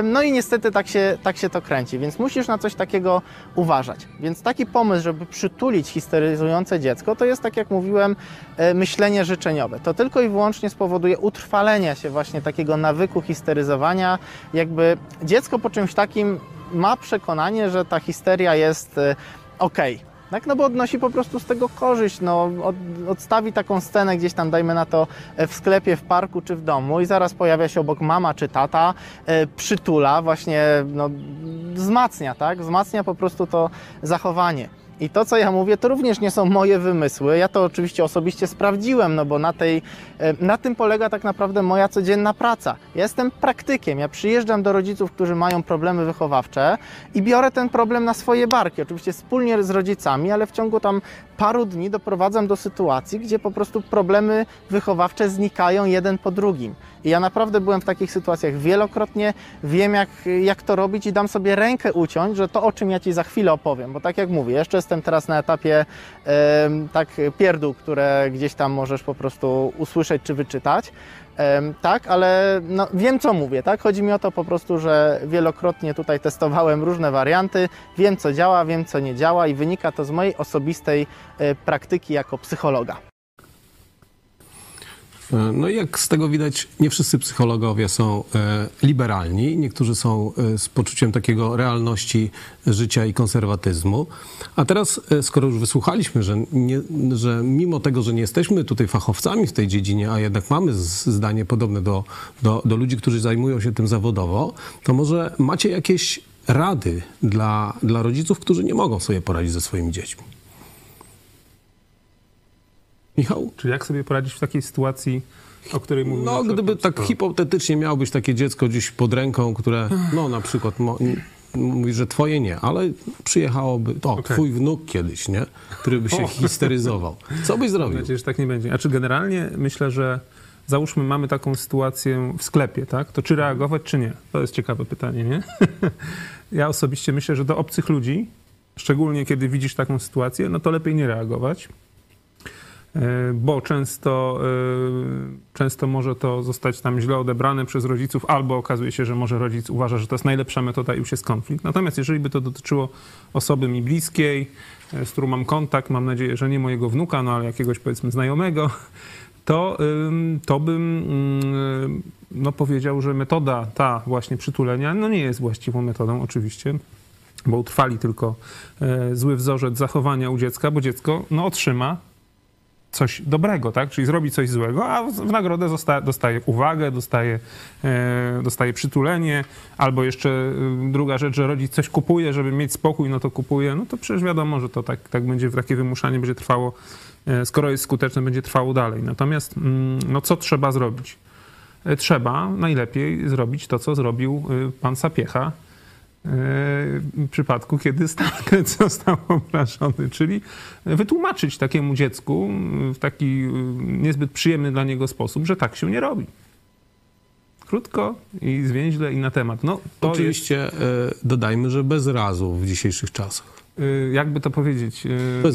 Speaker 6: No i niestety tak się, tak się to kręci, więc musisz na coś takiego uważać. Więc taki pomysł, żeby przytulić histeryzujące dziecko, to jest, tak jak mówiłem, e, myślenie życzeniowe. To tylko i wyłącznie spowoduje utrwalenie się właśnie takiego nawyku histeryzowania. Jakby dziecko po czymś takim ma przekonanie, że ta histeria jest e, okej. Tak, no bo odnosi po prostu z tego korzyść. No, od, odstawi taką scenę gdzieś tam, dajmy na to, e, w sklepie, w parku czy w domu i zaraz pojawia się obok mama czy tata, e, przytula, właśnie no, wzmacnia, tak? Wzmacnia po prostu to zachowanie. I to, co ja mówię, to również nie są moje wymysły. Ja to oczywiście osobiście sprawdziłem, no bo na, tej, e, na tym polega tak naprawdę moja codzienna praca. Ja jestem praktykiem. Ja przyjeżdżam do rodziców, którzy mają problemy wychowawcze i biorę ten problem na swoje barki. Oczywiście wspólnie z rodzicami, ale w ciągu tam paru dni doprowadzam do sytuacji, gdzie po prostu problemy wychowawcze znikają jeden po drugim. I ja naprawdę byłem w takich sytuacjach wielokrotnie, wiem jak, jak to robić i dam sobie rękę uciąć, że to o czym ja Ci za chwilę opowiem, bo tak jak mówię, jeszcze jestem teraz na etapie em, tak pierdół, które gdzieś tam możesz po prostu usłyszeć czy wyczytać. Tak, ale no, wiem co mówię, tak? Chodzi mi o to po prostu, że wielokrotnie tutaj testowałem różne warianty, wiem co działa, wiem co nie działa i wynika to z mojej osobistej e, praktyki jako psychologa.
Speaker 1: E, No i jak z tego widać, nie wszyscy psychologowie są e, liberalni, niektórzy są e, z poczuciem takiego realności życia i konserwatyzmu. A teraz, skoro już wysłuchaliśmy, że, nie, że mimo tego, że nie jesteśmy tutaj fachowcami w tej dziedzinie, a jednak mamy zdanie podobne do, do, do ludzi, którzy zajmują się tym zawodowo, to może macie jakieś rady dla, dla rodziców, którzy nie mogą sobie poradzić ze swoimi dziećmi? Michał?
Speaker 4: Czyli jak sobie poradzić w takiej sytuacji, o której mówimy?
Speaker 1: No, gdyby tak
Speaker 4: to...
Speaker 1: hipotetycznie miało być takie dziecko gdzieś pod ręką, które, no na przykład, mo, mówi, że twoje nie, ale przyjechałoby, o,
Speaker 4: Okej.
Speaker 1: twój wnuk kiedyś, nie? Który by się
Speaker 4: O.
Speaker 1: histeryzował. Co byś
Speaker 4: Mam
Speaker 1: zrobił?
Speaker 4: nadzieję, że tak nie będzie. A czy generalnie myślę, że załóżmy mamy taką sytuację w sklepie, tak? To czy reagować, czy nie? To jest ciekawe pytanie, nie? [LAUGHS] ja osobiście myślę, że do obcych ludzi, szczególnie kiedy widzisz taką sytuację, no to lepiej nie reagować. E, Bo często, e, często może to zostać tam źle odebrane przez rodziców, albo okazuje się, że może rodzic uważa, że to jest najlepsza metoda i już jest konflikt. Natomiast jeżeli by to dotyczyło osoby mi bliskiej, e, z którą mam kontakt, mam nadzieję, że nie mojego wnuka, no ale jakiegoś powiedzmy znajomego, to, to bym ym, no, powiedział, że metoda ta właśnie przytulenia no nie jest właściwą metodą oczywiście, bo utrwali tylko zły wzorzec zachowania u dziecka, bo dziecko no, otrzyma coś dobrego, tak? Czyli zrobi coś złego, a w nagrodę dostaje uwagę, dostaje, e, dostaje przytulenie, albo jeszcze y, druga rzecz, że rodzic coś kupuje, żeby mieć spokój, no to kupuje, no to przecież wiadomo, że to tak, tak będzie, takie wymuszanie będzie trwało, e, skoro jest skuteczne, będzie trwało dalej. Natomiast, mm, no co trzeba zrobić? E, Trzeba najlepiej zrobić to, co zrobił pan Sapiecha, w przypadku, kiedy stan [LAUGHS] został obrażony, czyli wytłumaczyć takiemu dziecku w taki y, niezbyt przyjemny dla niego sposób, że tak się nie robi. Krótko i zwięźle i na temat. No, to
Speaker 1: Oczywiście e, dodajmy, że bez razu w dzisiejszych czasach.
Speaker 4: jest, y, jakby to powiedzieć,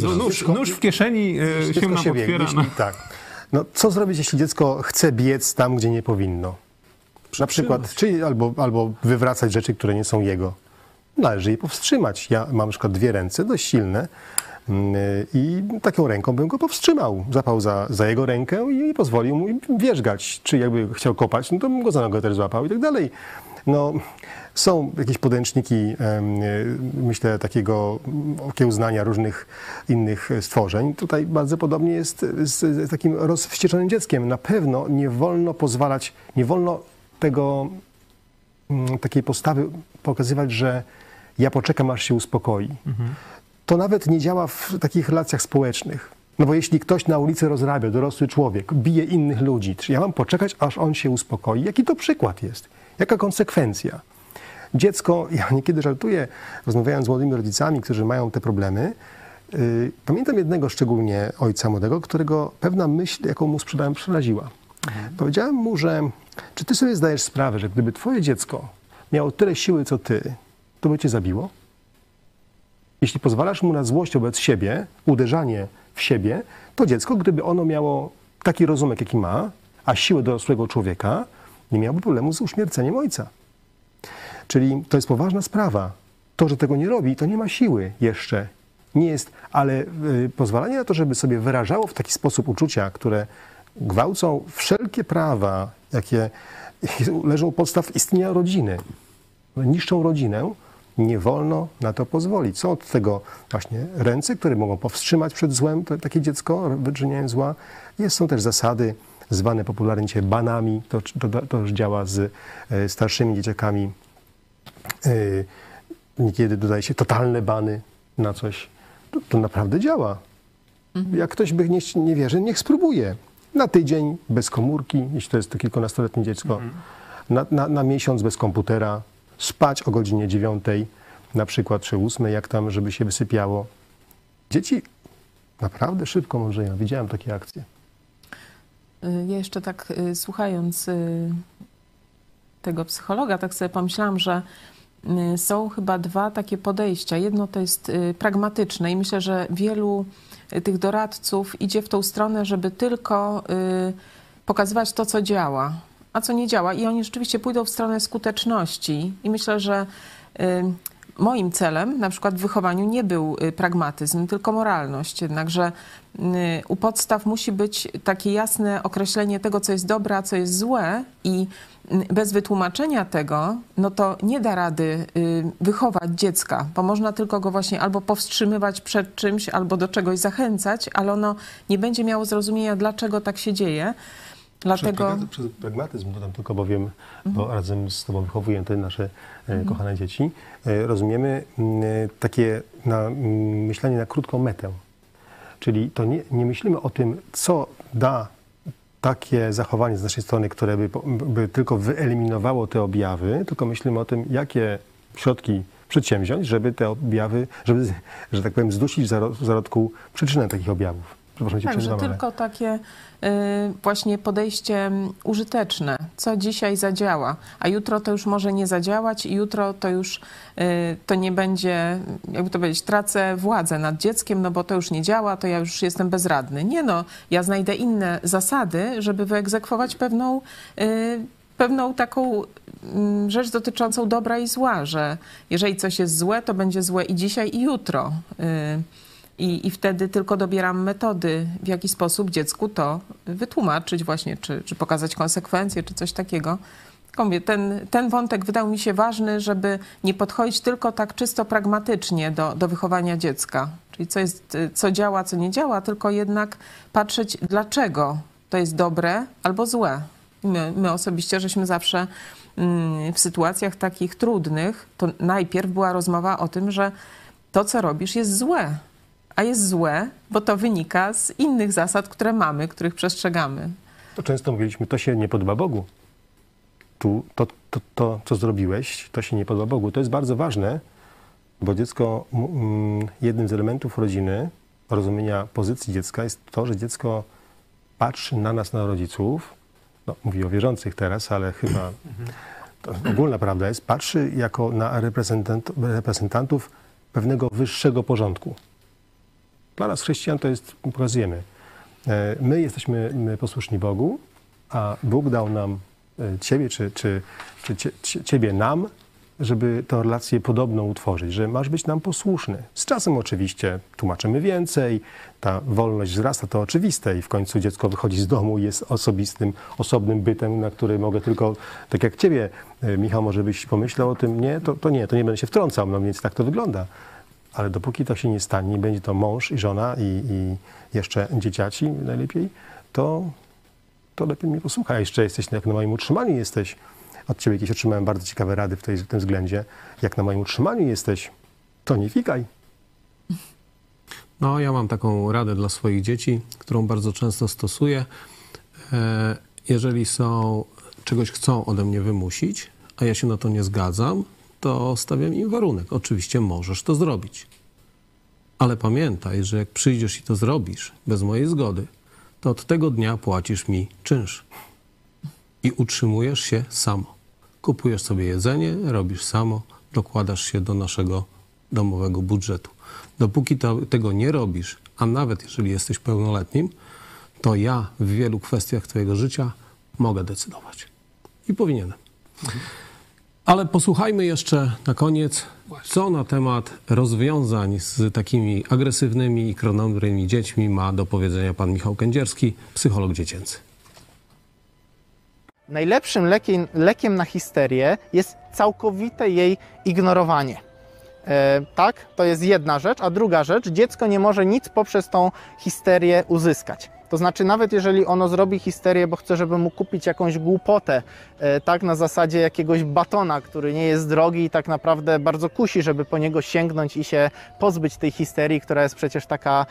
Speaker 4: no, nóż, nóż w kieszeni się nam
Speaker 2: wie,
Speaker 4: otwiera. No.
Speaker 2: tak. No, co zrobić, jeśli dziecko chce biec tam, gdzie nie powinno? Na przykład, czy albo, albo wywracać rzeczy, które nie są jego. Należy je powstrzymać. Ja mam na przykład dwie ręce, dość silne mm, i taką ręką bym go powstrzymał. Zapał za, za jego rękę i pozwolił mu wierzgać. Czy jakby chciał kopać, no to bym go za nogę też złapał i tak dalej. No, są jakieś podręczniki, e, myślę, takiego okiełznania różnych innych stworzeń. Tutaj bardzo podobnie jest z, z takim rozwścieczonym dzieckiem. Na pewno nie wolno pozwalać, nie wolno tego, mm, takiej postawy pokazywać, że ja poczekam, aż się uspokoi. To nawet nie działa w takich relacjach społecznych. No bo jeśli ktoś na ulicy rozrabia, dorosły człowiek, bije innych ludzi, czy ja mam poczekać, aż on się uspokoi? Jaki to przykład jest? Jaka konsekwencja? Dziecko, [LAUGHS] ja niekiedy żartuję, rozmawiając z młodymi rodzicami, którzy mają te problemy, yy, pamiętam jednego szczególnie ojca młodego, którego pewna myśl, jaką mu sprzedałem, przeraziła. Powiedziałem mu, że czy ty sobie zdajesz sprawę, że gdyby twoje dziecko miało tyle siły, co ty, to by cię zabiło? Jeśli pozwalasz mu na złość wobec siebie, uderzanie w siebie, to dziecko, gdyby ono miało taki rozumek, jaki ma, a siłę dorosłego człowieka, nie miałoby problemu z uśmierceniem ojca. Czyli to jest poważna sprawa. To, że tego nie robi, to nie ma siły jeszcze. Nie jest, ale y, pozwalanie na to, żeby sobie wyrażało w taki sposób uczucia, które gwałcą wszelkie prawa, jakie leżą u podstaw istnienia rodziny, niszczą rodzinę, nie wolno na to pozwolić. Są od tego właśnie ręce, które mogą powstrzymać przed złem to, takie dziecko, wyczyniając zła. Jest, są też zasady zwane popularnie banami, to, to, to już działa z e, starszymi dzieciakami. E, Niekiedy dodaje się totalne bany na coś. To, to naprawdę działa. Jak ktoś by nie, nie wierzy, niech spróbuje. Na tydzień bez komórki, jeśli to jest to kilkunastoletnie dziecko, na, na, na miesiąc bez komputera, spać o godzinie dziewiątej, na przykład czy ósmej, jak tam, żeby się wysypiało. Dzieci naprawdę szybko mądrzeją. Widziałem takie akcje.
Speaker 3: Y, Ja jeszcze tak y, słuchając y, tego psychologa, tak sobie pomyślałam, że y, są chyba dwa takie podejścia. Jedno to jest y, pragmatyczne i myślę, że wielu y, tych doradców idzie w tą stronę, żeby tylko y, pokazywać to, co działa, a co nie działa. I oni rzeczywiście pójdą w stronę skuteczności. I myślę, że y, moim celem, na przykład w wychowaniu, nie był y, pragmatyzm, tylko moralność. Jednakże y, u podstaw musi być takie jasne określenie tego, co jest dobre, a co jest złe i y, bez wytłumaczenia tego, no to nie da rady wychować dziecka, bo można tylko go właśnie albo powstrzymywać przed czymś, albo do czegoś zachęcać, ale ono nie będzie miało zrozumienia, dlaczego tak się dzieje. Dlatego...
Speaker 2: Przez, pragmatyzm, przez pragmatyzm dodam tylko, bowiem, bo razem z Tobą wychowuję te nasze e, kochane dzieci, e, rozumiemy mm, e, takie na, mm, myślenie na krótką metę. Czyli to nie, nie myślimy o tym, co da takie zachowanie z naszej strony, które by, by tylko wyeliminowało te objawy, tylko myślimy o tym, jakie środki przedsięwziąć, żeby te objawy, żeby, że tak powiem, zdusić w zarodku przyczynę takich objawów. Przepraszam
Speaker 3: Tak, że tylko takie y, właśnie podejście mm, użyteczne, co dzisiaj zadziała, a jutro to już może nie zadziałać i jutro to już y, to nie będzie, jakby to powiedzieć, tracę władzę nad dzieckiem, no bo to już nie działa, to ja już jestem bezradny. Nie no, ja znajdę inne zasady, żeby wyegzekwować pewną, y, pewną taką mm, rzecz dotyczącą dobra i zła, że jeżeli coś jest złe, to będzie złe i dzisiaj, i jutro. I, I wtedy tylko dobieram metody, w jaki sposób dziecku to wytłumaczyć właśnie, czy, czy pokazać konsekwencje, czy coś takiego. Ten, ten wątek wydał mi się ważny, żeby nie podchodzić tylko tak czysto pragmatycznie do, do wychowania dziecka. Czyli co, jest, co działa, co nie działa, tylko jednak patrzeć, dlaczego to jest dobre albo złe. My, my osobiście żeśmy zawsze mm, w sytuacjach takich trudnych, to najpierw była rozmowa o tym, że to, co robisz, jest złe a jest złe, bo to wynika z innych zasad, które mamy, których przestrzegamy.
Speaker 2: To często mówiliśmy, to się nie podoba Bogu. Tu, to, to, to, co zrobiłeś, to się nie podoba Bogu. To jest bardzo ważne, bo dziecko, mm, jednym z elementów rodziny, rozumienia pozycji dziecka jest to, że dziecko patrzy na nas, na rodziców, no, mówię o wierzących teraz, ale chyba ogólna prawda jest, patrzy jako na reprezentant, reprezentantów pewnego wyższego porządku. Dla nas chrześcijan to jest, pokazujemy, e, my jesteśmy my posłuszni Bogu, a Bóg dał nam e, Ciebie, czy, czy, czy cie, cie- Ciebie nam, żeby tę relację podobną utworzyć, że masz być nam posłuszny. Z czasem oczywiście tłumaczymy więcej, ta wolność wzrasta, to oczywiste i w końcu dziecko wychodzi z domu i jest osobistym, osobnym bytem, na który mogę tylko, tak jak Ciebie, e, Michał, może byś pomyślał o tym, nie, to, to nie, to nie będę się wtrącał, no więc tak to wygląda. Ale dopóki to się nie stanie, nie będzie to mąż i żona i, i jeszcze dzieciaci najlepiej, to, to lepiej mnie posłuchaj. Jeszcze jesteś, jak na moim utrzymaniu jesteś, od ciebie jakieś otrzymałem bardzo ciekawe rady w, tej, w tym względzie. Jak na moim utrzymaniu jesteś, to nie fikaj.
Speaker 1: No, ja mam taką radę dla swoich dzieci, którą bardzo często stosuję. E, Jeżeli są, czegoś chcą ode mnie wymusić, a ja się na to nie zgadzam, to stawiam im warunek. Oczywiście możesz to zrobić. Ale pamiętaj, że jak przyjdziesz i to zrobisz bez mojej zgody, to od tego dnia płacisz mi czynsz i utrzymujesz się samo. Kupujesz sobie jedzenie, robisz samo, dokładasz się do naszego domowego budżetu. Dopóki to, tego nie robisz, a nawet jeżeli jesteś pełnoletnim, to ja w wielu kwestiach Twojego życia mogę decydować. I powinienem. Ale posłuchajmy jeszcze na koniec, co na temat rozwiązań z takimi agresywnymi i kronobrymi dziećmi ma do powiedzenia pan Michał Kędzierski, psycholog dziecięcy.
Speaker 6: Najlepszym lekiem, lekiem na histerię jest całkowite jej ignorowanie. E, tak, to jest jedna rzecz, a druga rzecz, dziecko nie może nic poprzez tą histerię uzyskać. To znaczy, nawet jeżeli ono zrobi histerię, bo chce, żeby mu kupić jakąś głupotę, e, tak na zasadzie jakiegoś batona, który nie jest drogi i tak naprawdę bardzo kusi, żeby po niego sięgnąć i się pozbyć tej histerii, która jest przecież taka,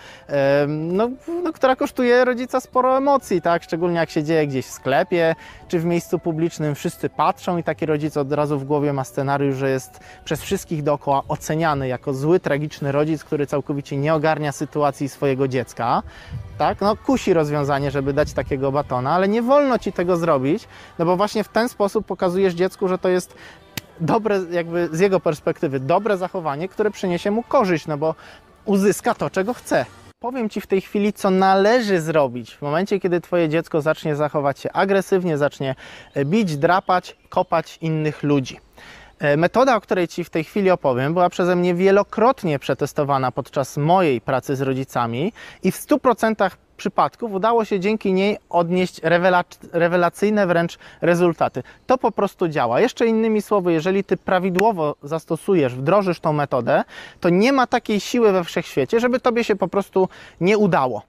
Speaker 6: no, no, która kosztuje rodzica sporo emocji, tak? Szczególnie jak się dzieje gdzieś w sklepie czy w miejscu publicznym, wszyscy patrzą i taki rodzic od razu w głowie ma scenariusz, że jest przez wszystkich dookoła oceniany jako zły, tragiczny rodzic, który całkowicie nie ogarnia sytuacji swojego dziecka. Tak? No, kusi rozwiązanie, żeby dać takiego batona, ale nie wolno ci tego zrobić, no bo właśnie w ten sposób pokazujesz dziecku, że to jest dobre, jakby z jego perspektywy, dobre zachowanie, które przyniesie mu korzyść, no bo uzyska to, czego chce. Powiem Ci w tej chwili, co należy zrobić w momencie, kiedy Twoje dziecko zacznie zachować się agresywnie, zacznie bić, drapać, kopać innych ludzi. E, Metoda, o której Ci w tej chwili opowiem, była przeze mnie wielokrotnie przetestowana podczas mojej pracy z rodzicami i w 100% przypadków udało się dzięki niej odnieść rewelac- rewelacyjne wręcz rezultaty. To po prostu działa. Jeszcze innymi słowy, jeżeli Ty prawidłowo zastosujesz, wdrożysz tą metodę, to nie ma takiej siły we wszechświecie, żeby Tobie się po prostu nie udało.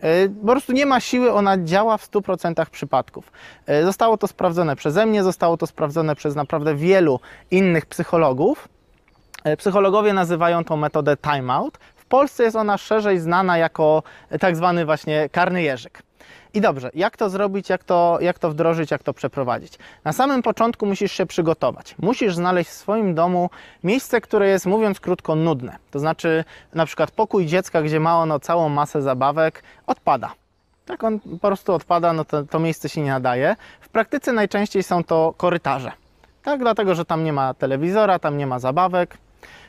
Speaker 6: E, Po prostu nie ma siły, ona działa w 100% przypadków. E, Zostało to sprawdzone przeze mnie, zostało to sprawdzone przez naprawdę wielu innych psychologów. E, Psychologowie nazywają tą metodę timeout. W Polsce jest ona szerzej znana jako tak zwany właśnie karny jeżyk. I dobrze, jak to zrobić, jak to, jak to wdrożyć, jak to przeprowadzić? Na samym początku musisz się przygotować. Musisz znaleźć w swoim domu miejsce, które jest, mówiąc krótko, nudne. To znaczy, na przykład pokój dziecka, gdzie ma ono całą masę zabawek, odpada. Tak, on po prostu odpada, no to, to miejsce się nie nadaje. W praktyce najczęściej są to korytarze. Tak, dlatego, że tam nie ma telewizora, tam nie ma zabawek.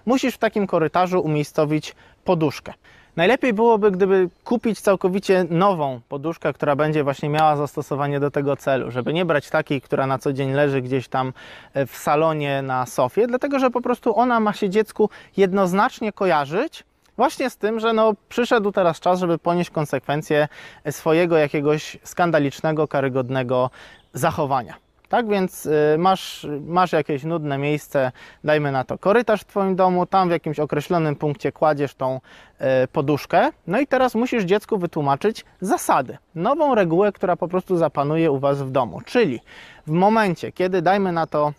Speaker 6: Musisz w takim korytarzu umiejscowić poduszkę. Najlepiej byłoby, gdyby kupić całkowicie nową poduszkę, która będzie właśnie miała zastosowanie do tego celu, żeby nie brać takiej, która na co dzień leży gdzieś tam e, w salonie na sofie, dlatego że po prostu ona ma się dziecku jednoznacznie kojarzyć właśnie z tym, że no, przyszedł teraz czas, żeby ponieść konsekwencje swojego jakiegoś skandalicznego, karygodnego zachowania. Tak więc y, masz, masz jakieś nudne miejsce, dajmy na to korytarz w Twoim domu, tam w jakimś określonym punkcie kładziesz tą y, poduszkę. No i teraz musisz dziecku wytłumaczyć zasady, nową regułę, która po prostu zapanuje u Was w domu. Czyli w momencie, kiedy dajmy na to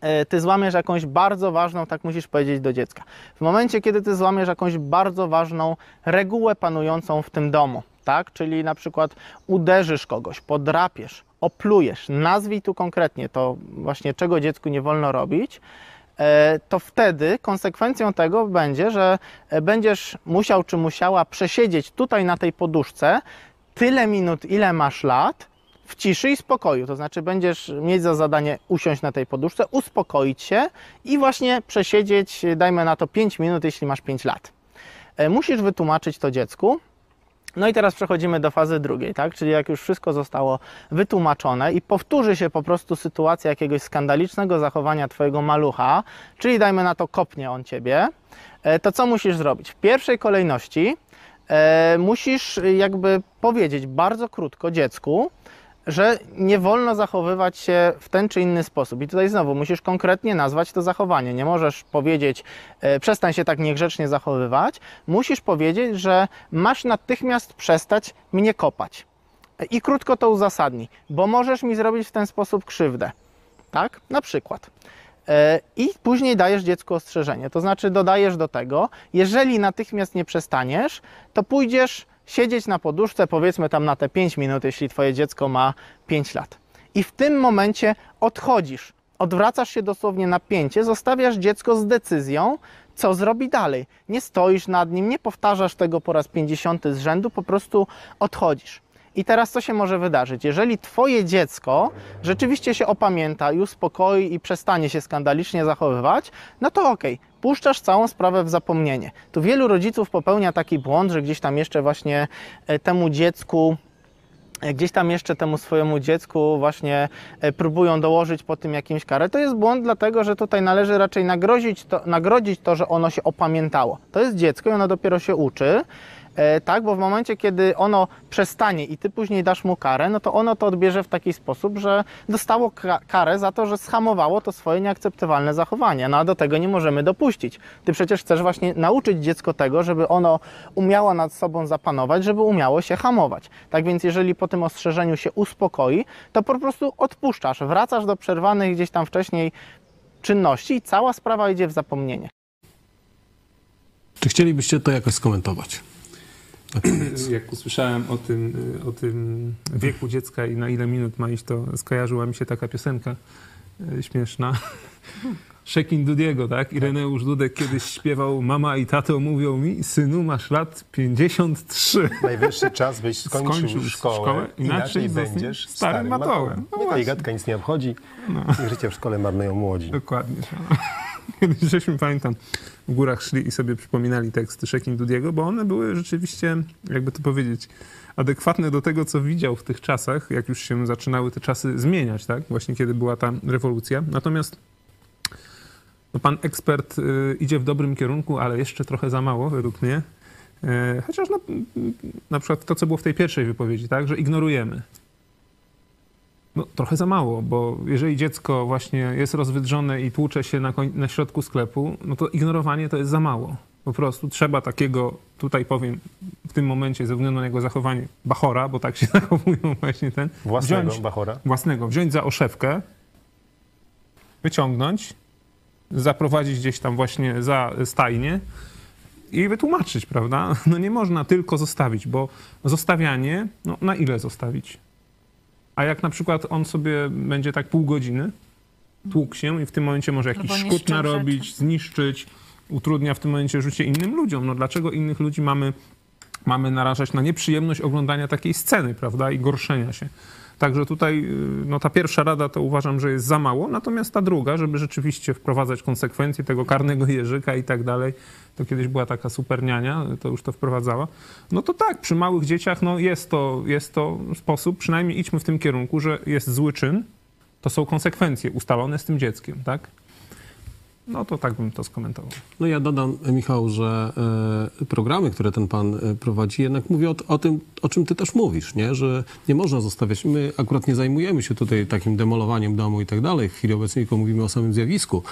Speaker 6: e, ty złamiesz jakąś bardzo ważną, tak musisz powiedzieć do dziecka. W momencie, kiedy ty złamiesz jakąś bardzo ważną regułę panującą w tym domu, tak? Czyli na przykład uderzysz kogoś, podrapiesz, oplujesz, nazwij tu konkretnie to właśnie, czego dziecku nie wolno robić, e, to wtedy konsekwencją tego będzie, że e, będziesz musiał czy musiała przesiedzieć tutaj na tej poduszce tyle minut, ile masz lat, w ciszy i spokoju. To znaczy, będziesz mieć za zadanie usiąść na tej poduszce, uspokoić się i właśnie przesiedzieć, dajmy na to 5 minut, jeśli masz 5 lat. E, Musisz wytłumaczyć to dziecku. No i teraz przechodzimy do fazy drugiej, tak? Czyli jak już wszystko zostało wytłumaczone i powtórzy się po prostu sytuacja jakiegoś skandalicznego zachowania Twojego malucha, czyli dajmy na to kopnie on Ciebie, e, to co musisz zrobić? W pierwszej kolejności e, musisz jakby powiedzieć bardzo krótko dziecku, że nie wolno zachowywać się w ten czy inny sposób. I tutaj znowu musisz konkretnie nazwać to zachowanie. Nie możesz powiedzieć, e, przestań się tak niegrzecznie zachowywać. Musisz powiedzieć, że masz natychmiast przestać mnie kopać. I krótko to uzasadnij, bo możesz mi zrobić w ten sposób krzywdę. Tak? Na przykład. E, I później dajesz dziecku ostrzeżenie. To znaczy dodajesz do tego, jeżeli natychmiast nie przestaniesz, to pójdziesz siedzieć na poduszce, powiedzmy tam na te 5 minut, jeśli twoje dziecko ma 5 lat. I w tym momencie odchodzisz, odwracasz się dosłownie na pięcie, zostawiasz dziecko z decyzją, co zrobi dalej. Nie stoisz nad nim, nie powtarzasz tego po raz 50 z rzędu, po prostu odchodzisz. I teraz co się może wydarzyć? Jeżeli twoje dziecko rzeczywiście się opamięta i uspokoi i przestanie się skandalicznie zachowywać, no to okej, puszczasz całą sprawę w zapomnienie. Tu wielu rodziców popełnia taki błąd, że gdzieś tam jeszcze właśnie e, temu dziecku e, gdzieś tam jeszcze temu swojemu dziecku właśnie e, próbują dołożyć po tym jakimś karę. To jest błąd, dlatego że tutaj należy raczej nagrodzić to, nagrodzić to, że ono się opamiętało. To jest dziecko i ono dopiero się uczy. E, tak, bo w momencie, kiedy ono przestanie i ty później dasz mu karę, no to ono to odbierze w taki sposób, że dostało ka- karę za to, że schamowało to swoje nieakceptowalne zachowanie. No a do tego nie możemy dopuścić. Ty przecież chcesz właśnie nauczyć dziecko tego, żeby ono umiało nad sobą zapanować, żeby umiało się hamować. Tak więc jeżeli po tym ostrzeżeniu się uspokoi, to po prostu odpuszczasz, wracasz do przerwanych gdzieś tam wcześniej czynności i cała sprawa idzie w zapomnienie.
Speaker 1: Czy chcielibyście to jakoś skomentować? [CLEARS THROAT]
Speaker 4: Jak usłyszałem o tym, o tym wieku dziecka i na ile minut ma iść, to skojarzyła mi się taka piosenka y, śmieszna. [LAUGHS] Szekin Dudiego, tak? Ireneusz Dudek kiedyś śpiewał Mama i tato mówią mi, synu masz lat 53.
Speaker 2: Najwyższy czas, byś skończył,
Speaker 4: Skończył
Speaker 2: szkołę,
Speaker 4: szkołę,
Speaker 2: inaczej, będziesz
Speaker 4: starym matołem. No
Speaker 2: Mnie ta
Speaker 4: właśnie.
Speaker 2: gadka nic nie obchodzi.
Speaker 4: No.
Speaker 2: Ich życie w szkole marnują młodzi.
Speaker 4: Dokładnie. [LAUGHS] Kiedyś żeśmy, pamiętam, w górach szli i sobie przypominali teksty Szekin Dudiego, bo one były rzeczywiście, jakby to powiedzieć, adekwatne do tego, co widział w tych czasach, jak już się zaczynały te czasy zmieniać, tak? Właśnie kiedy była ta rewolucja. Natomiast no, pan ekspert y, idzie w dobrym kierunku, ale jeszcze trochę za mało, według mnie. E, chociaż no, mm, na przykład to, co było w tej pierwszej wypowiedzi, tak? Że ignorujemy. No, trochę za mało, bo jeżeli dziecko właśnie jest rozwydrzone i tłucze się na, na środku sklepu, no to ignorowanie to jest za mało. Po prostu trzeba takiego, tutaj powiem, w tym momencie, ze względu na jego zachowanie, bachora, bo tak się [LAUGHS] zachowują właśnie ten,
Speaker 2: Własnego
Speaker 4: wziąć,
Speaker 2: Bachora.
Speaker 4: własnego, wziąć za oszewkę, wyciągnąć, zaprowadzić gdzieś tam właśnie za stajnię i wytłumaczyć, prawda? [LAUGHS] No nie można tylko zostawić, bo zostawianie, no na ile zostawić? A jak na przykład on sobie będzie tak pół godziny tłukł się i w tym momencie może jakiś szkód narobić,
Speaker 5: rzeczy.
Speaker 4: zniszczyć, utrudnia w tym momencie życie innym ludziom. No dlaczego innych ludzi mamy, mamy narażać na nieprzyjemność oglądania takiej sceny, prawda, i gorszenia się? Także tutaj y, no, ta pierwsza rada to uważam, że jest za mało, natomiast ta druga, żeby rzeczywiście wprowadzać konsekwencje tego karnego [LAUGHS] jeżyka i tak dalej, to kiedyś była taka superniania, to już to wprowadzała, no to tak, przy małych dzieciach no, jest, to, jest to sposób, przynajmniej idźmy w tym kierunku, że jest zły czyn, to są konsekwencje ustalone z tym dzieckiem, tak? No to tak bym to skomentował.
Speaker 1: No ja dodam, Michał, że e, programy, które ten pan e, prowadzi, jednak mówią o, o tym, o czym ty też mówisz, nie? że nie można zostawiać. My akurat nie zajmujemy się tutaj takim demolowaniem domu i tak dalej. W chwili obecnej tylko mówimy o samym zjawisku,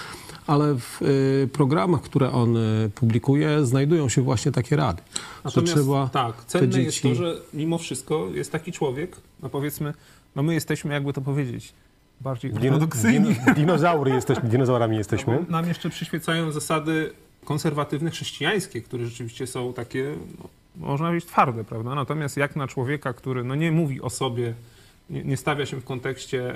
Speaker 1: ale w e, programach, które on publikuje, znajdują się właśnie takie rady.
Speaker 4: Natomiast
Speaker 1: że trzeba
Speaker 4: tak, cenne jest
Speaker 1: dzieci...
Speaker 4: to, że mimo wszystko jest taki człowiek, no powiedzmy, no my jesteśmy, jakby to powiedzieć, bardziej ortodoksyjni.
Speaker 2: dino, dinozaury jesteśmy, dinozaurami jesteśmy.
Speaker 4: No, nam jeszcze przyświecają zasady konserwatywne chrześcijańskie, które rzeczywiście są takie, no, można powiedzieć, twarde, prawda? Natomiast jak na człowieka, który no, nie mówi o sobie, nie, nie stawia się w kontekście,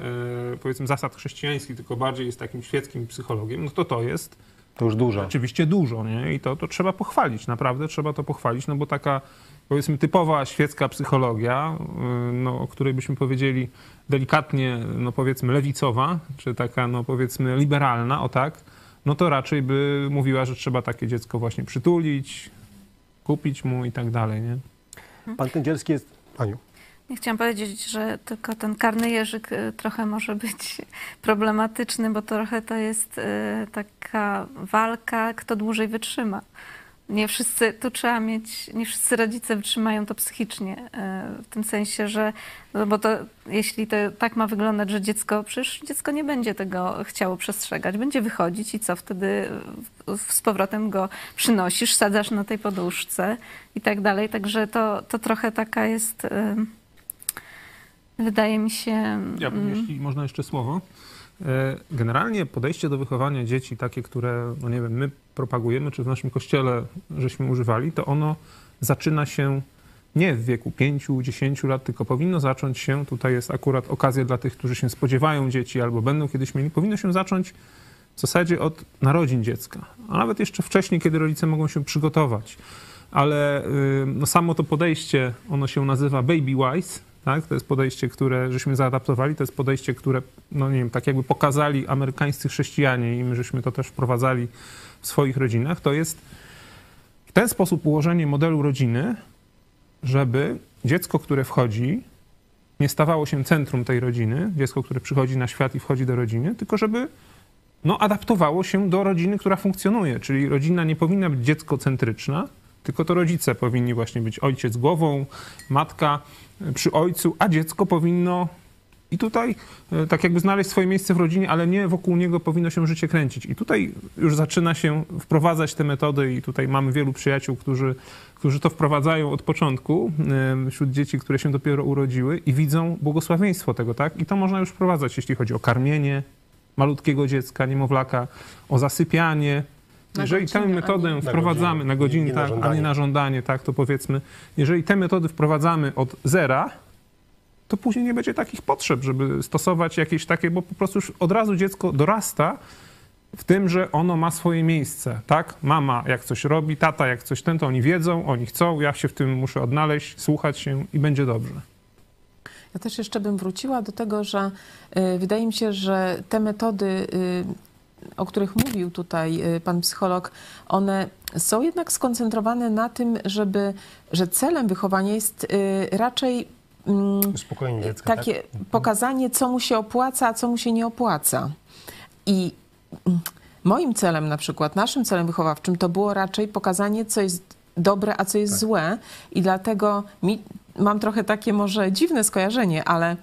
Speaker 4: e, powiedzmy, zasad chrześcijańskich, tylko bardziej jest takim świeckim psychologiem, no to to jest
Speaker 2: To już dużo.
Speaker 4: Oczywiście dużo, nie? I to, to trzeba pochwalić, naprawdę trzeba to pochwalić, no bo taka powiedzmy typowa świecka psychologia, yy, no, o której byśmy powiedzieli delikatnie, no powiedzmy lewicowa, czy taka, no powiedzmy liberalna, o tak, no to raczej by mówiła, że trzeba takie dziecko właśnie przytulić, kupić mu i tak dalej, nie?
Speaker 2: Pan Kędzierski jest... Aniu.
Speaker 5: Nie chciałam powiedzieć, że tylko ten karny jeżyk y, trochę może być problematyczny, bo trochę to jest y, taka walka, kto dłużej wytrzyma. Nie wszyscy, tu trzeba mieć, nie wszyscy rodzice wytrzymają to psychicznie, y, w tym sensie, że, no bo to, jeśli to tak ma wyglądać, że dziecko, przecież dziecko nie będzie tego chciało przestrzegać, będzie wychodzić i co wtedy z powrotem go przynosisz, sadzasz na tej poduszce i tak dalej, także to, to trochę taka jest, y, wydaje mi się...
Speaker 4: Ja bym,
Speaker 5: mm,
Speaker 4: jeśli można jeszcze słowo. E, Generalnie podejście do wychowania dzieci, takie, które, no nie wiem, my propagujemy, czy w naszym kościele żeśmy używali, to ono zaczyna się nie w wieku 5-10 lat, tylko powinno zacząć się, tutaj jest akurat okazja dla tych, którzy się spodziewają dzieci albo będą kiedyś mieli, powinno się zacząć w zasadzie od narodzin dziecka, a nawet jeszcze wcześniej, kiedy rodzice mogą się przygotować. Ale y, no, samo to podejście, ono się nazywa baby wise, Tak? To jest podejście, które żeśmy zaadaptowali, to jest podejście, które, no nie wiem, tak jakby pokazali amerykańscy chrześcijanie i my żeśmy to też wprowadzali w swoich rodzinach. To jest w ten sposób ułożenie modelu rodziny, żeby dziecko, które wchodzi, nie stawało się centrum tej rodziny, dziecko, które przychodzi na świat i wchodzi do rodziny, tylko żeby no, adaptowało się do rodziny, która funkcjonuje. Czyli rodzina nie powinna być dzieckocentryczna, tylko to rodzice powinni właśnie być ojciec głową, matka przy ojcu, a dziecko powinno i tutaj y, tak jakby znaleźć swoje miejsce w rodzinie, ale nie wokół niego powinno się życie kręcić. I tutaj już zaczyna się wprowadzać te metody i tutaj mamy wielu przyjaciół, którzy, którzy to wprowadzają od początku wśród dzieci, które się dopiero urodziły i widzą błogosławieństwo tego, tak? I to można już wprowadzać, jeśli chodzi o karmienie malutkiego dziecka, niemowlaka, o zasypianie, jeżeli tę metodę
Speaker 3: nie-
Speaker 4: wprowadzamy na godzinę, tak, a nie na żądanie, tak, to powiedzmy, jeżeli te metody wprowadzamy od zera, to później nie będzie takich potrzeb, żeby stosować jakieś takie, bo po prostu już od razu dziecko dorasta w tym, że ono ma swoje miejsce, tak? Mama jak coś robi, tata jak coś ten, to oni wiedzą, oni chcą, ja się w tym muszę odnaleźć, słuchać się i będzie dobrze.
Speaker 3: Ja też jeszcze bym wróciła do tego, że y, wydaje mi się, że te metody, y, o których mówił tutaj y, pan psycholog, one są jednak skoncentrowane na tym, żeby, że celem wychowania jest y, raczej mm,
Speaker 2: Uspokojenie dziecka,
Speaker 3: takie
Speaker 2: tak?
Speaker 3: pokazanie, co mu się opłaca, a co mu się nie opłaca. I mm, moim celem na przykład, naszym celem wychowawczym to było raczej pokazanie, co jest dobre, a co jest
Speaker 2: Tak.
Speaker 3: złe. I dlatego mi, mam trochę takie może dziwne skojarzenie, ale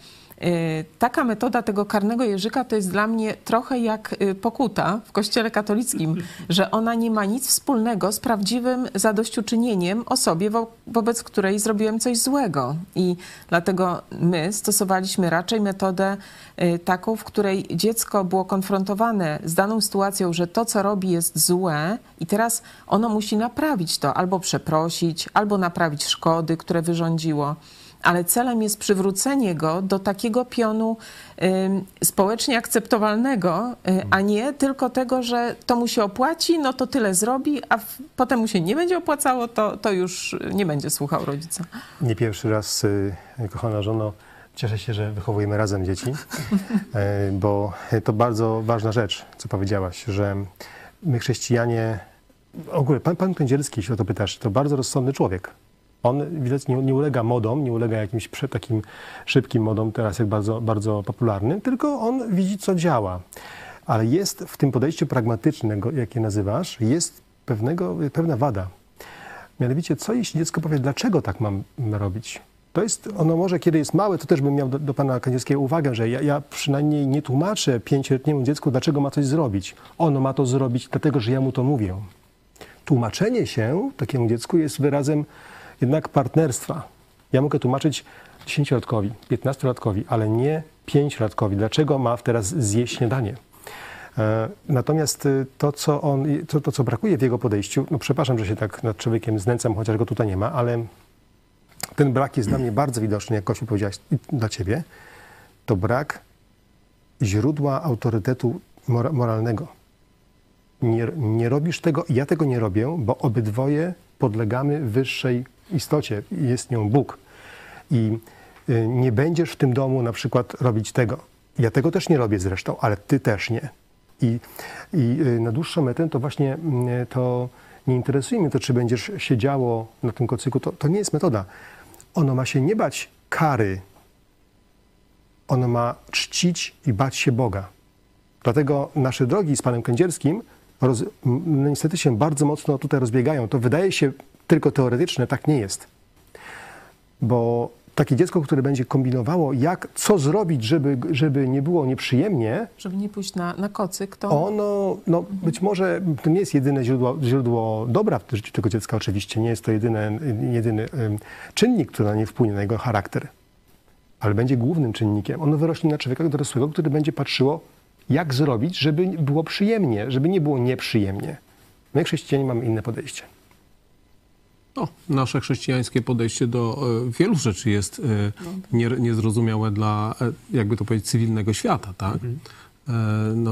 Speaker 3: taka metoda tego karnego jeżyka to jest dla mnie trochę jak y, pokuta w kościele katolickim, że ona nie ma nic wspólnego z prawdziwym zadośćuczynieniem osobie, wo, wobec której zrobiłem coś złego. I dlatego my stosowaliśmy raczej metodę y, taką, w której dziecko było konfrontowane z daną sytuacją, że to, co robi, jest złe i teraz ono musi naprawić to, albo przeprosić, albo naprawić szkody, które wyrządziło ale celem jest przywrócenie go do takiego pionu społecznie akceptowalnego, y, a nie tylko tego, że to mu się opłaci, no to tyle zrobi, a potem mu się nie będzie opłacało, to, to już nie będzie słuchał rodzica.
Speaker 2: Nie pierwszy raz, y, kochana żono, cieszę się, że wychowujemy razem dzieci, [LAUGHS] e, bo to bardzo ważna rzecz, co powiedziałaś, że my chrześcijanie, w ogóle pan, pan Kędzierski, jeśli o to pytasz, to bardzo rozsądny człowiek. On widać nie, nie ulega modom, nie ulega jakimś takim szybkim modom, teraz jak bardzo, bardzo popularnym, tylko on widzi, co działa. Ale jest w tym podejściu pragmatycznego, jakie nazywasz, jest pewnego, pewna wada. Mianowicie, co jeśli dziecko powie, dlaczego tak mam robić? To jest, ono może, kiedy jest małe, to też bym miał do, do pana Kędzierskiego uwagę, że ja, ja przynajmniej nie tłumaczę pięcioletniemu dziecku, dlaczego ma coś zrobić. Ono ma to zrobić, dlatego że ja mu to mówię. Tłumaczenie się takiemu dziecku jest wyrazem jednak partnerstwa. Ja mogę tłumaczyć dziesięciolatkowi, piętnastolatkowi, ale nie pięciolatkowi, dlaczego ma teraz zjeść śniadanie. E, Natomiast y, to co, on, to, to, co brakuje w jego podejściu, no przepraszam, że się tak nad człowiekiem znęcam, chociaż go tutaj nie ma, ale ten brak jest dla mnie bardzo widoczny, jak Kosiu powiedziałaś, dla ciebie. To brak źródła autorytetu mora- moralnego. Nie, nie robisz tego, ja tego nie robię, bo obydwoje podlegamy wyższej istocie, jest nią Bóg. I y, nie będziesz w tym domu na przykład robić tego. Ja tego też nie robię zresztą, ale ty też nie. I, i y, na dłuższą metę to właśnie mm, to nie interesuje mnie to, czy będziesz siedziało na tym kocyku. To, to nie jest metoda. Ono ma się nie bać kary. Ono ma czcić i bać się Boga. Dlatego nasze drogi z panem Kędzierskim roz, no niestety się bardzo mocno tutaj rozbiegają. To wydaje się tylko teoretyczne, tak nie jest. Bo takie dziecko, które będzie kombinowało, jak, co zrobić, żeby, żeby nie było nieprzyjemnie,
Speaker 3: Żeby nie pójść na, na kocyk, to
Speaker 2: ono, no być może to nie jest jedyne źródło, źródło dobra w życiu tego dziecka, oczywiście. Nie jest to jedyne, jedyny czynnik, który na nie wpłynie, na jego charakter. Ale będzie głównym czynnikiem. Ono wyrośnie na człowieka dorosłego, który będzie patrzyło, jak zrobić, żeby było przyjemnie, żeby nie było nieprzyjemnie. My, chrześcijanie, mamy inne podejście.
Speaker 1: No, nasze chrześcijańskie podejście do e, wielu rzeczy jest e, nie, niezrozumiałe dla, e, jakby to powiedzieć, cywilnego świata, tak? E, no,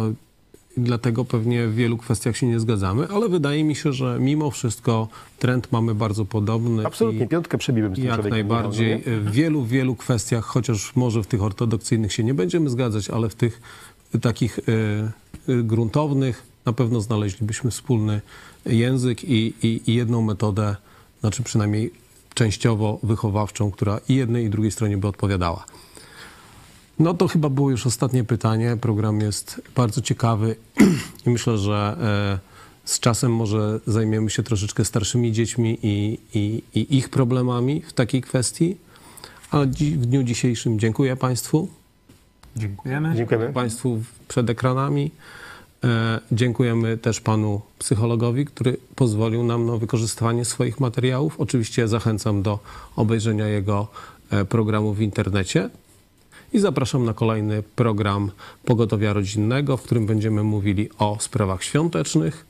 Speaker 1: dlatego pewnie w wielu kwestiach się nie zgadzamy, ale wydaje mi się, że mimo wszystko trend mamy bardzo podobny.
Speaker 2: Absolutnie, piątkę przebiłem z tym
Speaker 1: Jak najbardziej.
Speaker 2: nie?
Speaker 1: W wielu, wielu kwestiach, chociaż może w tych ortodoksyjnych się nie będziemy zgadzać, ale w tych takich gruntownych na pewno znaleźlibyśmy wspólny język i, i, i jedną metodę, znaczy przynajmniej częściowo wychowawczą, która i jednej i drugiej stronie by odpowiadała. No to chyba było już ostatnie pytanie. Program jest bardzo ciekawy [CLEARS THROAT] i myślę, że e, z czasem może zajmiemy się troszeczkę starszymi dziećmi i, i, i ich problemami w takiej kwestii. A dzi- w dniu dzisiejszym dziękuję Państwu,
Speaker 4: Dziękujemy.
Speaker 2: Dziękujemy.
Speaker 1: Państwu przed ekranami. E, dziękujemy też Panu psychologowi, który pozwolił nam na wykorzystywanie swoich materiałów. Oczywiście zachęcam do obejrzenia jego e, programu w internecie. I zapraszam na kolejny program Pogotowia Rodzinnego, w którym będziemy mówili o sprawach świątecznych.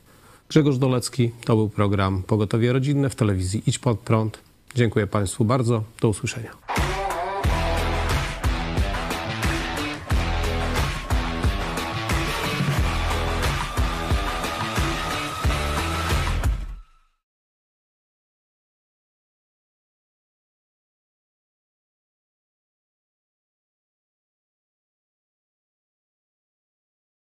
Speaker 1: Grzegorz Dolecki, to był program Pogotowie Rodzinne w telewizji Idź Pod Prąd. Dziękuję Państwu bardzo. Do usłyszenia.